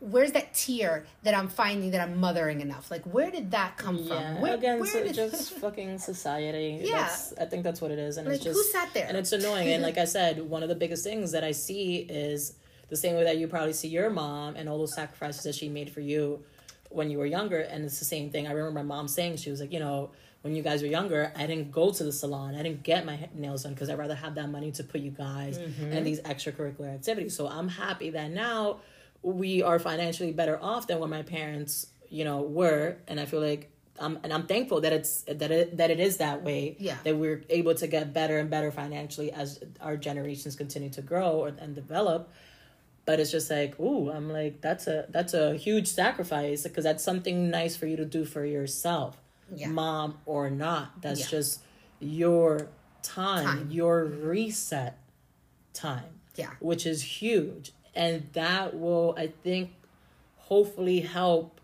where's that tear that I'm finding that I'm mothering enough? Like where did that come Yeah, from? Where, again, where so did- just fucking society. Yeah. That's, I think that's what it is, and Like, it's who just sat there? and it's annoying. and like I said, one of the biggest things that I see is the same way that you probably see your mom and all those sacrifices that she made for you when you were younger, and it's the same thing. I remember my mom saying she was like, you know, when you guys were younger, I didn't go to the salon, I didn't get my nails done because I'd rather have that money to put you guys Mm-hmm. and these extracurricular activities. So I'm happy that now we are financially better off than when my parents you know, were, and I feel like I'm and I'm thankful that it's that it that it is that way. Yeah. That we're able to get better and better financially as our generations continue to grow or, and develop. But it's just like, ooh, I'm like that's a that's a huge sacrifice because that's something nice for you to do for yourself, Yeah. mom or not. That's Yeah. just your time, Time. your reset time Yeah. which is huge and that will i think hopefully help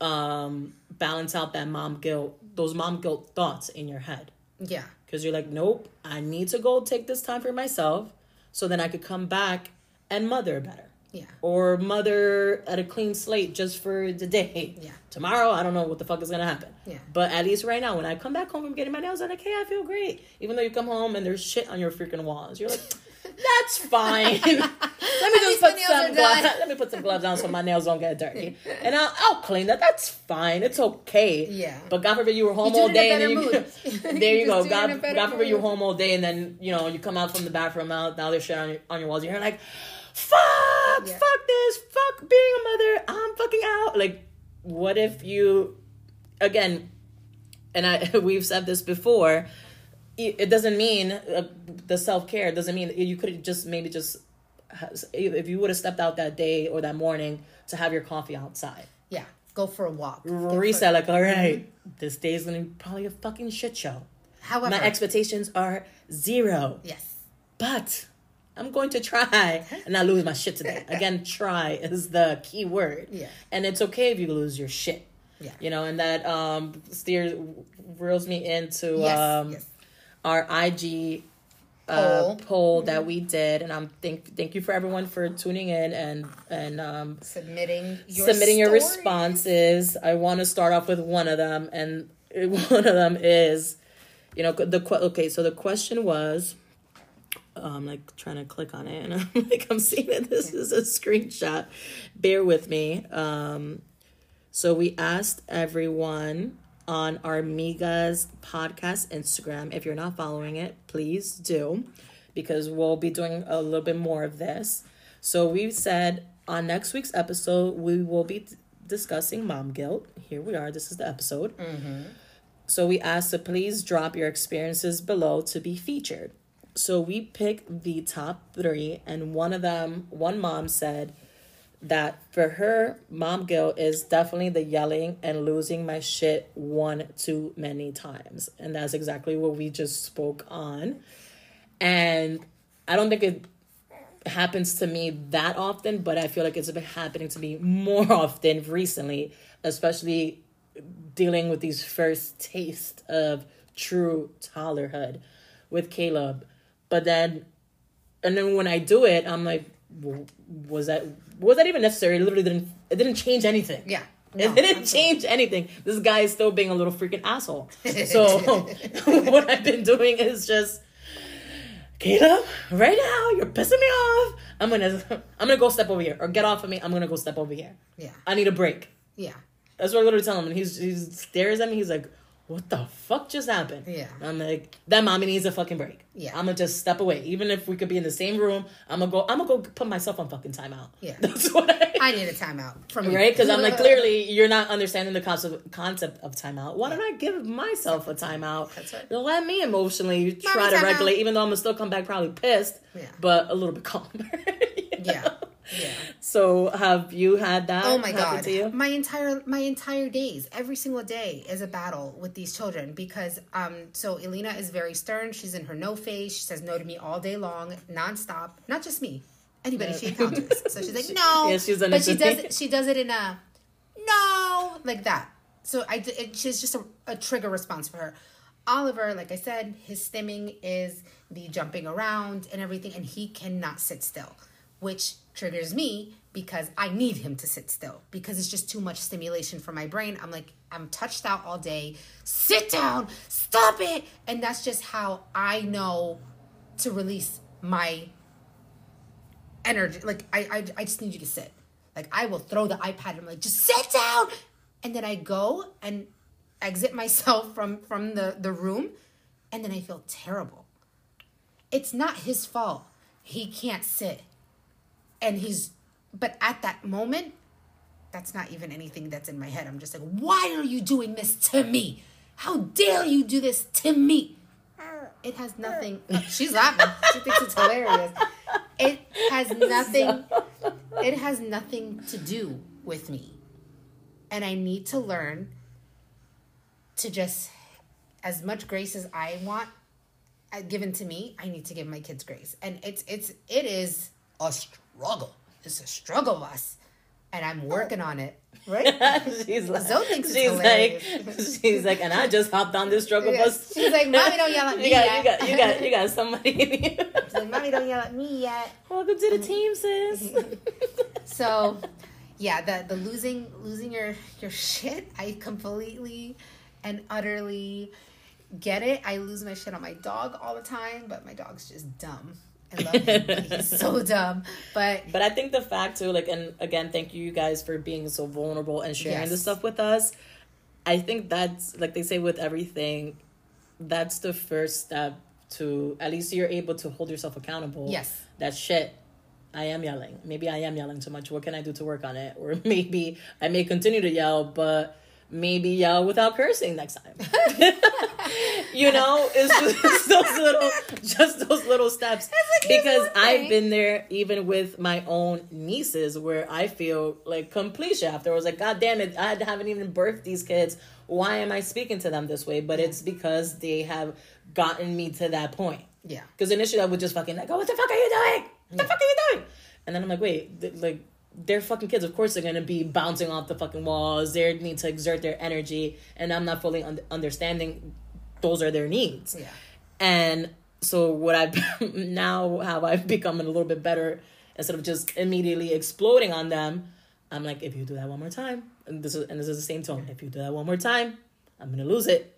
um balance out that mom guilt those mom guilt thoughts in your head Yeah. because you're like nope i need to go take this time for myself so then i could come back and mother better Yeah. or mother at a clean slate just for the day. Yeah. Tomorrow, I don't know what the fuck is gonna happen. Yeah. But at least right now, when I come back home from getting my nails done, like, hey, I feel great. Even though you come home and there's shit on your freaking walls, you're like, that's fine. Let me just put some gloves. Let me put some gloves on so my nails don't get dirty, and I'll, I'll clean that. That's fine. It's okay. Yeah. But God forbid you were home You all it in a day, and then you there you You go. just do it in a God, God forbid you were home all day, and then you know you come out from the bathroom out. Now there's shit on your on your walls. You're like, fuck, Yeah. fuck this, fuck being a mother. I'm fucking out. Like, what if you, again, and I we've said this before. It doesn't mean uh, the self care doesn't mean you could have just maybe just if you would have stepped out that day or that morning to have your coffee outside Yeah. Go for a walk. Reset like all right, this day is gonna be probably a fucking shit show However, my expectations are zero yes. but i'm going to try and not lose my shit today again try is the key word Yeah. and it's okay if you lose your shit Yeah. you know and that um steers reels me into Yes. um yes. our ig uh, Poll. poll that we did and i'm thank thank you for everyone for tuning in and and um Submitting your submitting your responses. I want to start off with one of them, and one of them is, you know, the okay. So the question was, I'm like trying to click on it, and I'm like, I'm seeing that this is a screenshot. Bear with me. Um, so we asked everyone on our Migas podcast Instagram. If you're not following it, please do, because we'll be doing a little bit more of this. So we said on next week's episode we will be discussing mom guilt. Here we are. This is the episode. So we asked to please drop your experiences below to be featured. So we picked the top three, and one of them, one mom said that for her, mom guilt is definitely the yelling and losing my shit one too many times. And that's exactly what we just spoke on. And I don't think it happens to me that often, but I feel like it's been happening to me more often recently, especially dealing with these first taste of true toddlerhood with Caleb. But then, and then when I do it, I'm like, was that was that even necessary? It literally didn't. It didn't change anything. Yeah. It didn't change anything. This guy is still being a little freaking asshole. So what I've been doing is just Caleb, right now you're pissing me off. I'm gonna I'm gonna go step over here or get off of me. I'm gonna go step over here. Yeah. I need a break. Yeah. That's what I literally tell him, and he's he stares at me. He's like, "What the fuck just happened?" Yeah. I'm like, "That mommy needs a fucking break." Yeah. I'm gonna just step away, even if we could be in the same room. I'm gonna go. I'm gonna go put myself on fucking timeout. Yeah. That's what I. I need a timeout from you. Right, because I'm like clearly you're not understanding the concept concept of timeout. Why don't I give myself a timeout? That's right. Let me emotionally try to regulate, even though I'm gonna still come back probably pissed, Yeah. but a little bit calmer. Yeah. know? Yeah. So have you had that? Oh my god. My entire my entire days, every single day is a battle with these children because um so Elena is very stern. She's in her no phase. She says no to me all day long, nonstop. Not just me. Anybody she encounters. So she's like, no. Yeah, she's but she does it she does it in a no like that. So I it, she's just a, a trigger response for her. Oliver, like I said, his stimming is the jumping around and everything, and he cannot sit still, which triggers me because I need him to sit still because it's just too much stimulation for my brain. I'm like, I'm touched out all day. Sit down, stop it. And that's just how I know to release my energy. Like, I, I, I just need you to sit. Like, I will throw the iPad I'm like, just sit down. And then I go and exit myself from from the the room and then I feel terrible. It's not his fault. He can't sit. And he's but at that moment that's not even anything that's in my head. I'm just like, why are you doing this to me? How dare you do this to me? It has nothing. She's laughing. She thinks it's hilarious. It has nothing. It has nothing to do with me, and I need to learn to just as much grace as I want uh, given to me. I need to give my kids grace, and it's it's it is a struggle. It's a struggle bus, and I'm working on it. Right? she's like, Zoe thinks she's like, she's like, and I just hopped on this struggle Yes. bus. She's like, "Mommy, don't yell at me you got, yet." You got, you got, you got somebody in you. She's like, "Mommy, don't yell at me yet." Welcome to the team, sis. So, yeah, the the losing losing your your shit, I completely and utterly get it. I lose my shit on my dog all the time, but my dog's just dumb. I love him. He's so dumb. But But I think the fact too, like, and again, thank you guys for being so vulnerable and sharing Yes. this stuff with us. I think that's like they say with everything, that's the first step to at least you're able to hold yourself accountable. Yes. That shit. I am yelling. Maybe I am yelling too much. What can I do to work on it? Or maybe I may continue to yell, but maybe yell without cursing next time. you know, it's just those little, just those little steps. like, because I've been there even with my own nieces, where I feel like complete shit after. I was like, God damn it, I haven't even birthed these kids. Why am I speaking to them this way? But it's because they have gotten me to that point. yeah. Because initially I would just fucking like, oh, what the fuck are you doing? What the fuck are you doing? And then I'm like, wait, th- like they're fucking kids. Of course they're gonna be bouncing off the fucking walls. They need to exert their energy, and I'm not fully un- understanding. Those are their needs. Yeah. And so what I've now how I've become a little bit better instead of just immediately exploding on them. I'm like, if you do that one more time, and this is and this is the same tone. If you do that one more time, I'm gonna lose it.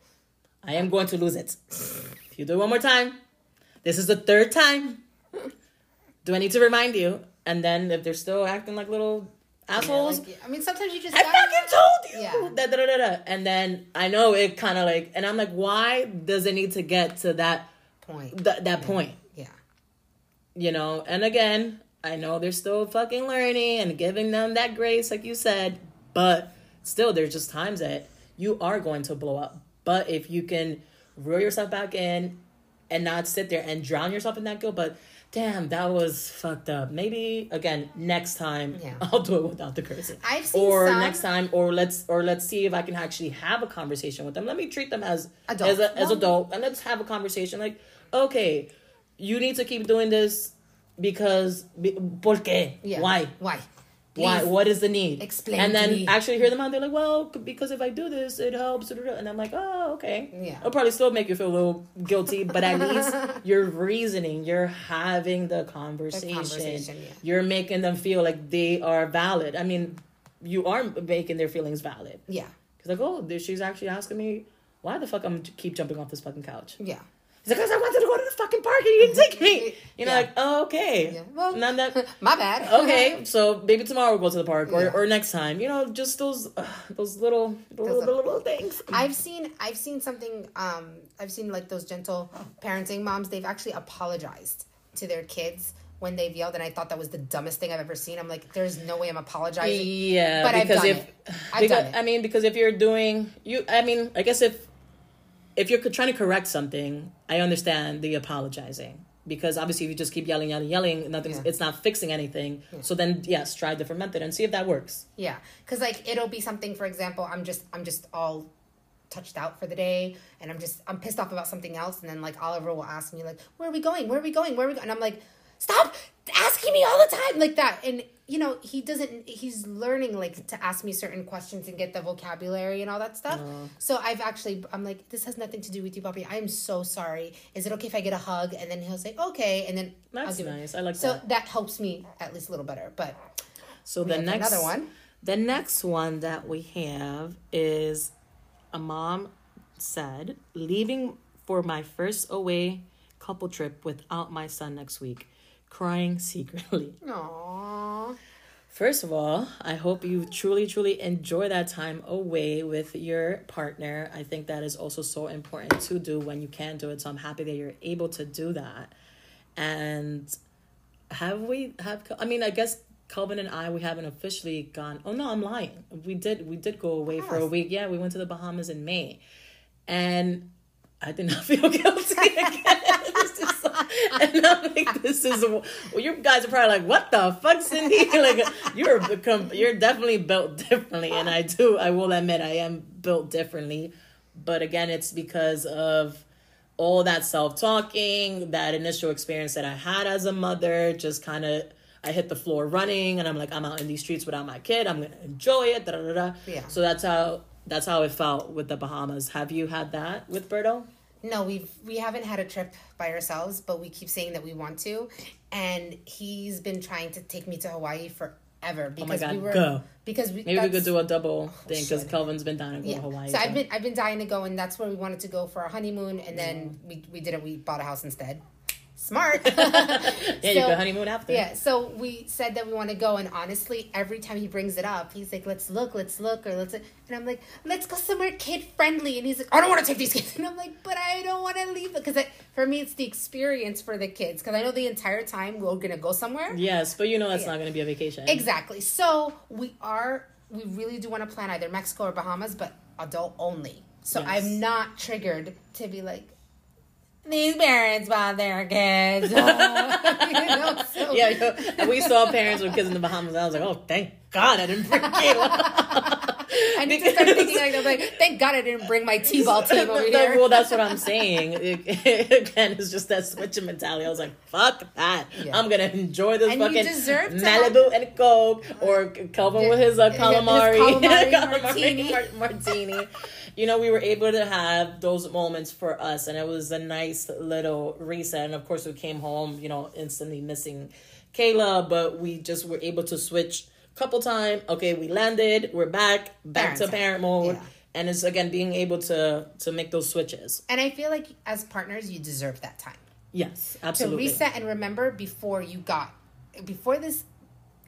I am going to lose it. If you do it one more time, this is the third time. Do I need to remind you? And then if they're still acting like little assholes, Like, I mean, sometimes you just. I gotta- fucking told you. Yeah. Da, da, da, da. And then I know it kind of like, and I'm like, why does it need to get to that Point. that that point? Yeah. You know. And again, I know they're still fucking learning and giving them that grace, like you said. But still, there's just times that you are going to blow up. But if you can reel yourself back in and not sit there and drown yourself in that guilt, but damn, that was fucked up. Maybe again next time Yeah. I'll do it without the cursing. I've seen or some- next time, or let's or let's see if I can actually have a conversation with them. Let me treat them as Adult. as a, as Well- adult, and let's have a conversation. Like, okay, you need to keep doing this because be- ¿por qué? Yeah. Why? Why? Why? What is the need? Explain And then actually hear them out. They're like, well, because if I do this, it helps. And I'm like, oh, okay. Yeah. It'll probably still make you feel a little guilty, but at least you're reasoning. You're having the conversation. conversation, yeah. You're making them feel like they are valid. I mean, you are making their feelings valid. Yeah. Because like, oh, she's actually asking me why the fuck I'm keep jumping off this fucking couch. Yeah. He's like, because I wanted to go to the fucking park and you didn't take me. You know, Yeah. like, oh, okay. Yeah. Well, Not that my bad. okay, so maybe tomorrow we'll go to the park or, Yeah. or next time. You know, just those uh, those little little, Those little, little things. I've seen I've seen something um I've seen like those gentle parenting moms they've actually apologized to their kids when they've yelled and I thought that was the dumbest thing I've ever seen. I'm like there's no way I'm apologizing. Yeah, But I've because done if it. I've because, done it. I mean, because if you're doing you, I mean, I guess if if you're trying to correct something, I understand the apologizing because obviously if you just keep yelling, yelling, yelling, nothing's Yeah. it's not fixing anything. So then, yes, try a different method and see if that works. Yeah, because like it'll be something. For example, I'm just I'm just all touched out for the day, and I'm just I'm pissed off about something else, and then like Oliver will ask me like, "Where are we going? Where are we going? Where are we?" going? And I'm like, "Stop asking me all the time like that." And you know he doesn't. He's learning like to ask me certain questions and get the vocabulary and all that stuff. Uh. So I've actually I'm like, "This has nothing to do with you, Bobby. I am so sorry. Is it okay if I get a hug?" And then he'll say, "Okay," and then That's give it- nice. I like that. So that. that helps me at least a little better, but. So the next another one. The next one that we have is a mom said, leaving for my first away couple trip without my son next week, crying secretly. Aww. First of all, I hope you truly, truly enjoy that time away with your partner. I think that is also so important to do when you can do it. So I'm happy that you're able to do that. And have we have? I mean, I guess Calvin and I, we haven't officially gone. Oh no, I'm lying. We did. We did go away for a week. Yeah, we went to the Bahamas in May, and I did not feel guilty again. Is and I'm like, this is. Well, you guys are probably like, what the fuck, Cindy? Like, you're become. You're definitely built differently, and I do. I will admit, I am built differently, but again, it's because of all that self talking, that initial experience that I had as a mother, just kind of I hit the floor running, and I'm like, I'm out in these streets without my kid. I'm gonna enjoy it. Da, da, da. Yeah. So that's how that's how it felt with the Bahamas. Have you had that with Berto? No, we've we haven't had a trip by ourselves, but we keep saying that we want to, and he's been trying to take me to Hawaii forever because God, we were go. because we Maybe we could do a double thing because. Kelvin's been dying to go yeah. to Hawaii. So I've been I've been dying to go, and that's where we wanted to go for our honeymoon, and then Mm. we we did it We bought a house instead. Smart. yeah, you So- honeymoon after. Yeah, so we said that we want to go, and honestly, every time he brings it up, he's like, "Let's look, let's look," or "Let's," and I'm like, "Let's go somewhere kid friendly," and he's like, "I don't want to take these kids," and I'm like, "But I don't want to leave," because for me, it's the experience for the kids, because I know the entire time we're gonna go somewhere. Yes, but you know that's Yeah. not going to be a vacation. Exactly. So we are, we really do want to plan either Mexico or Bahamas, but adult only. So Yes. I'm not triggered to be like. These parents bought their kids. you know, so Yeah, yo, we saw parents with kids in the Bahamas. I was like, oh, thank God I didn't bring Caleb. I need to start thinking like that. Like, thank God I didn't bring my T-ball team over here. Well, that's what I'm saying. It- again, it's just that switching mentality. I was like, fuck that. Yeah. I'm gonna enjoy this And fucking Malibu and Coke or Kelvin with his uh, his calamari, calamari martini. Mar- martini. You know, we were able to have those moments for us, and it was a nice little reset. And of course, we came home, you know, instantly missing Caleb, but we just were able to switch a couple time. Okay, we landed, we're back, back Parent to parent mode. Yeah. And it's again being able to to make those switches. And I feel like as partners, you deserve that time Yes, absolutely. to reset and remember before you got before this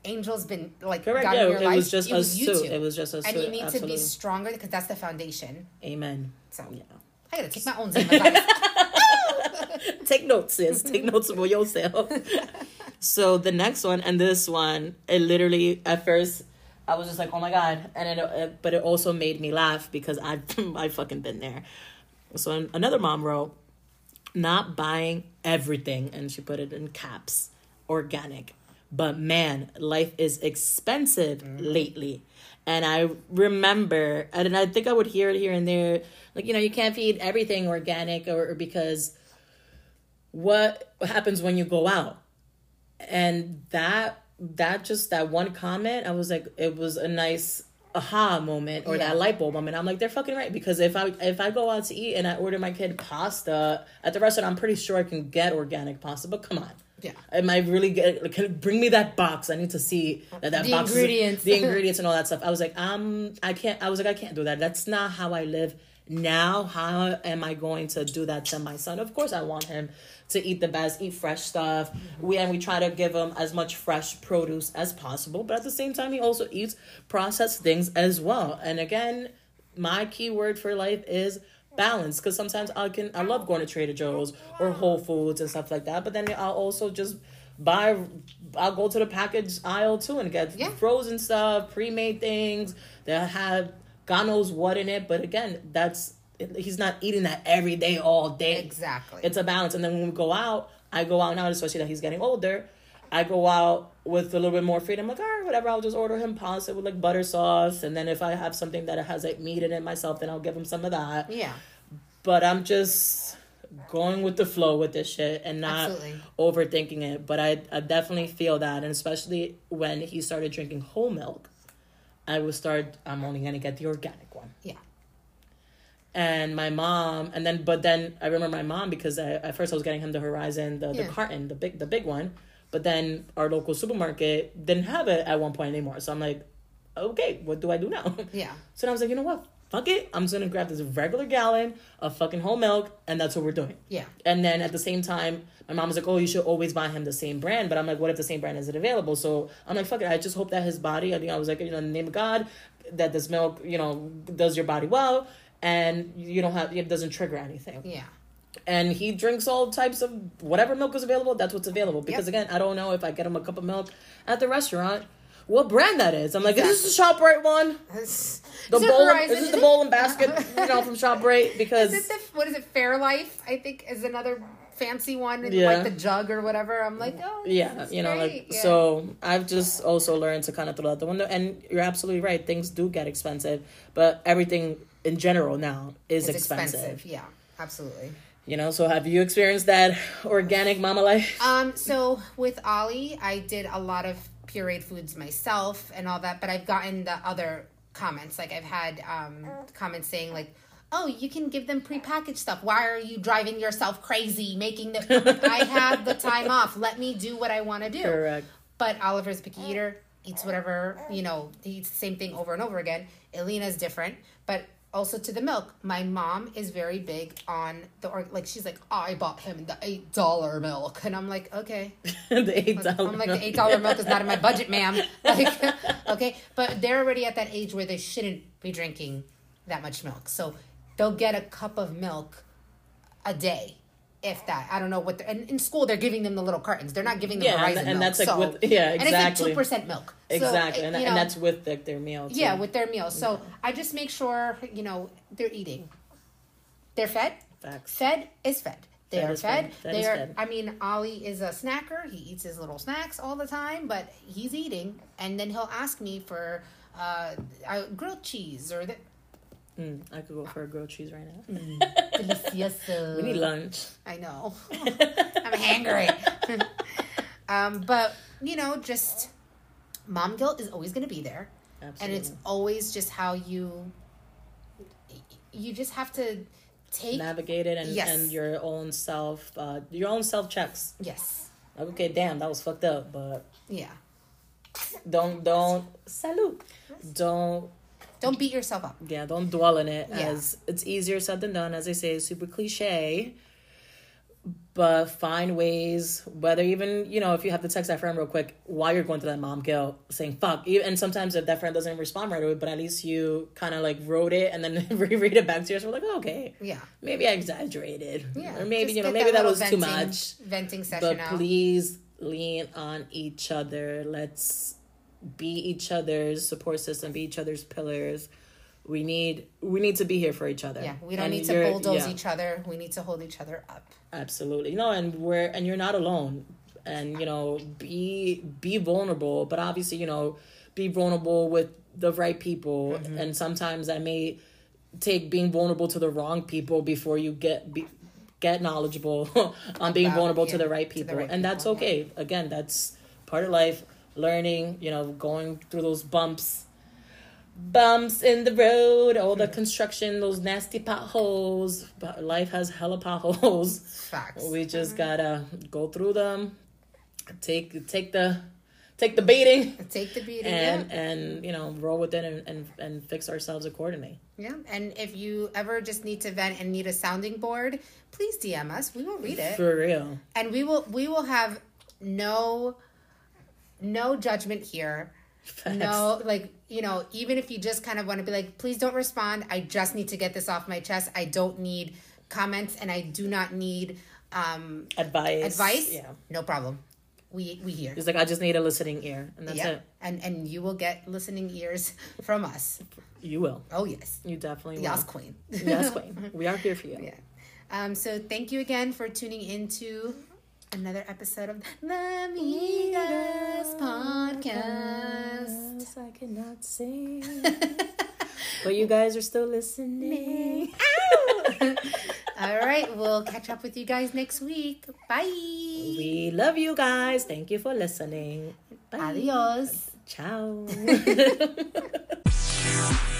angel's been like Correct. got Yeah, in your it life. was just it was us two. It was just us and you need to Absolutely. be stronger because that's the foundation. Amen. So Yeah. I gotta take my own advice. Take notes, sis. Take notes for yourself. so the next one and this one, it literally at first I was just like, oh my god, and it, it but it also made me laugh because I I fucking been there. So an- another mom wrote, not buying everything, and she put it in caps, organic. But man, life is expensive mm-hmm. lately. And I remember, and I think I would hear it here and there, like, you know, you can't feed everything organic or, or because what happens when you go out? And that, that just, that one comment, I was like, it was a nice aha moment or Yeah. that light bulb moment. I'm like, they're fucking right. Because if I, if I go out to eat and I order my kid pasta at the restaurant, I'm pretty sure I can get organic pasta, but come on. Yeah. Am I really get? Can bring me that box? I need to see that that The box is- ingredients. the ingredients, and all that stuff. I was like, um, I can't. I was like, I can't do that. That's not how I live now. How am I going to do that to my son? Of course, I want him to eat the best, eat fresh stuff. We and we try to give him as much fresh produce as possible, but at the same time, he also eats processed things as well. And again, my key word for life is balance because sometimes I can I love going to Trader Joe's or Whole Foods and stuff like that, but then I'll also just buy I'll go to the package aisle too and get Yeah. frozen stuff, pre-made things that have God knows what in it, but again, that's he's not eating that every day all day. Exactly. It's a balance and then when we go out, I go out now especially that he's getting older. I go out with a little bit more freedom. Like, all right, whatever. I'll just order him pasta with like butter sauce, and then if I have something that has like meat in it myself, then I'll give him some of that yeah. but I'm just going with the flow with this shit and not Absolutely. overthinking it. But I, I definitely feel that, and especially when he started drinking whole milk, I would start. I'm only gonna get the organic one. Yeah. And my mom, and then but then I remember my mom because I, at first I was getting him the Horizon, the, the carton, the big the big one, but then our local supermarket didn't have it at one point anymore. So I'm like, okay, what do I do now? Yeah. So then I was like, you know what? Fuck it. I'm just gonna grab this regular gallon of fucking whole milk, and that's what we're doing. Yeah. And then at the same time, my mom was like, "Oh, you should always buy him the same brand." But I'm like, "What if the same brand isn't available?" So I'm like, "Fuck it." I just hope that his body. I think I was like, you know, in the name of God, that this milk, you know, does your body well, and you don't have it doesn't trigger anything. Yeah. And he drinks all types of whatever milk is available. That's what's available. Because Yep. again, I don't know if I get him a cup of milk at the restaurant. what brand that is. I'm like, is this the ShopRite one? The bowl, is this Is the bowl and basket, you know, from ShopRite? Because Is it the what is it? Fairlife, I think, is another fancy one, Yeah. like the jug or whatever. I'm like, oh, yeah, you know, great. like Yeah. so. I've just also learned to kind of throw out the window, and you're absolutely right. Things do get expensive, but everything in general now is expensive. expensive. Yeah, absolutely. You know, so have you experienced that organic mama life? Um, so with Ollie, I did a lot of pureed foods myself and all that, but I've gotten the other comments. Like I've had um, comments saying like, "Oh, you can give them prepackaged stuff. Why are you driving yourself crazy making the? I have the time off. Let me do what I want to do." Correct. But Oliver's picky eater, eats whatever, you know, he eats the same thing over and over again. Elena's different, but also to the milk. My mom is very big on the, or like, she's like, I bought him the $8 milk. And I'm like, okay. the eight dollar. I'm like, the $8 milk is not in my budget, ma'am. Like, okay. But they're already at that age where they shouldn't be drinking that much milk. So they'll get a cup of milk a day. If that, I don't know what. And in school, they're giving them the little cartons. They're not giving them Yeah, Horizon and- and milk. that's like so, with- yeah, And it's like exactly. two percent milk. So, exactly, and, you and that's with like their meal. Too. yeah, with their meal. So I just make sure you know they're eating. They're fed. facts. Fed is fed. They Fed are fed. They are. fed. I mean, Ollie is a snacker. He eats his little snacks all the time, but he's eating, and then he'll ask me for uh, uh grilled cheese or the Mm, I could go for a grilled cheese right now. delicioso. We need lunch. I know. I'm hangry. um, but you know, just mom guilt is always going to be there, Absolutely. and it's always just how you. You just have to take navigate it and, Yes. and your own self, uh, your own self checks. yes, Like, okay, damn, that was fucked up, but yeah. don't don't salute. Don't Don't beat yourself up. yeah, don't dwell in it Yeah. as it's easier said than done. As I say, super cliche. But find ways, whether even, you know, if you have to text that friend real quick while you're going through that mom guilt, saying fuck. And sometimes if that friend doesn't respond right away, but at least you kind of like wrote it and then reread it back to yourself, like, oh, okay, Yeah, maybe I exaggerated. yeah. Or maybe, Just you know, maybe that little was too much. Venting session But out. please lean on each other. Let's be each other's support system, be each other's pillars. We need we need to be here for each other. Yeah, we don't And need to bulldoze yeah, each other. We need to hold each other up. Absolutely. No, and we're and you're not alone. And you know, be be vulnerable, but obviously, you know, be vulnerable with the right people. Mm-hmm. And sometimes that may take being vulnerable to the wrong people before you get be, get knowledgeable on being About- vulnerable yeah, to the right to the people. right and that's people, yeah. okay. Again, that's part of life. Learning, you know, going through those bumps bumps in the road, all Hmm. the construction, those nasty potholes. But life has hella potholes. Facts. We just gotta go through them, take take the take the beating, Take the beating. and yeah. and you know roll with it and, and and fix ourselves accordingly. yeah. And if you ever just need to vent and need a sounding board, please DM us. We will read it. For real. and we will we will have no no judgment here no like you know even if you just kind of want to be like please don't respond i just need to get this off my chest i don't need comments and i do not need um Advice. advice Yeah. no problem we we hear It's like I just need a listening ear, and that's yeah it. and and you will get listening ears from us You will. oh yes You definitely will. yes queen Yes, queen. We are here for you. yeah um so thank you again for tuning into another episode of the Amigas podcast I cannot sing. but you guys are still listening. All right, we'll catch up with you guys next week. Bye. We love you guys. Thank you for listening. Bye. Adios. Ciao.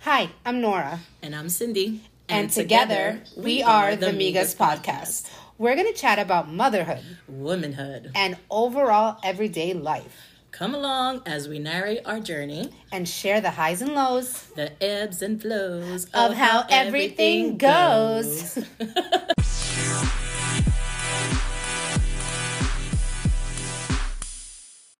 Hi, I'm Nora. and I'm Cindy. And, together, we are the Migas Podcast. We're going to chat about motherhood Womanhood. and overall everyday life Come along as we narrate our journey, and share the highs and lows the ebbs and flows of how everything goes.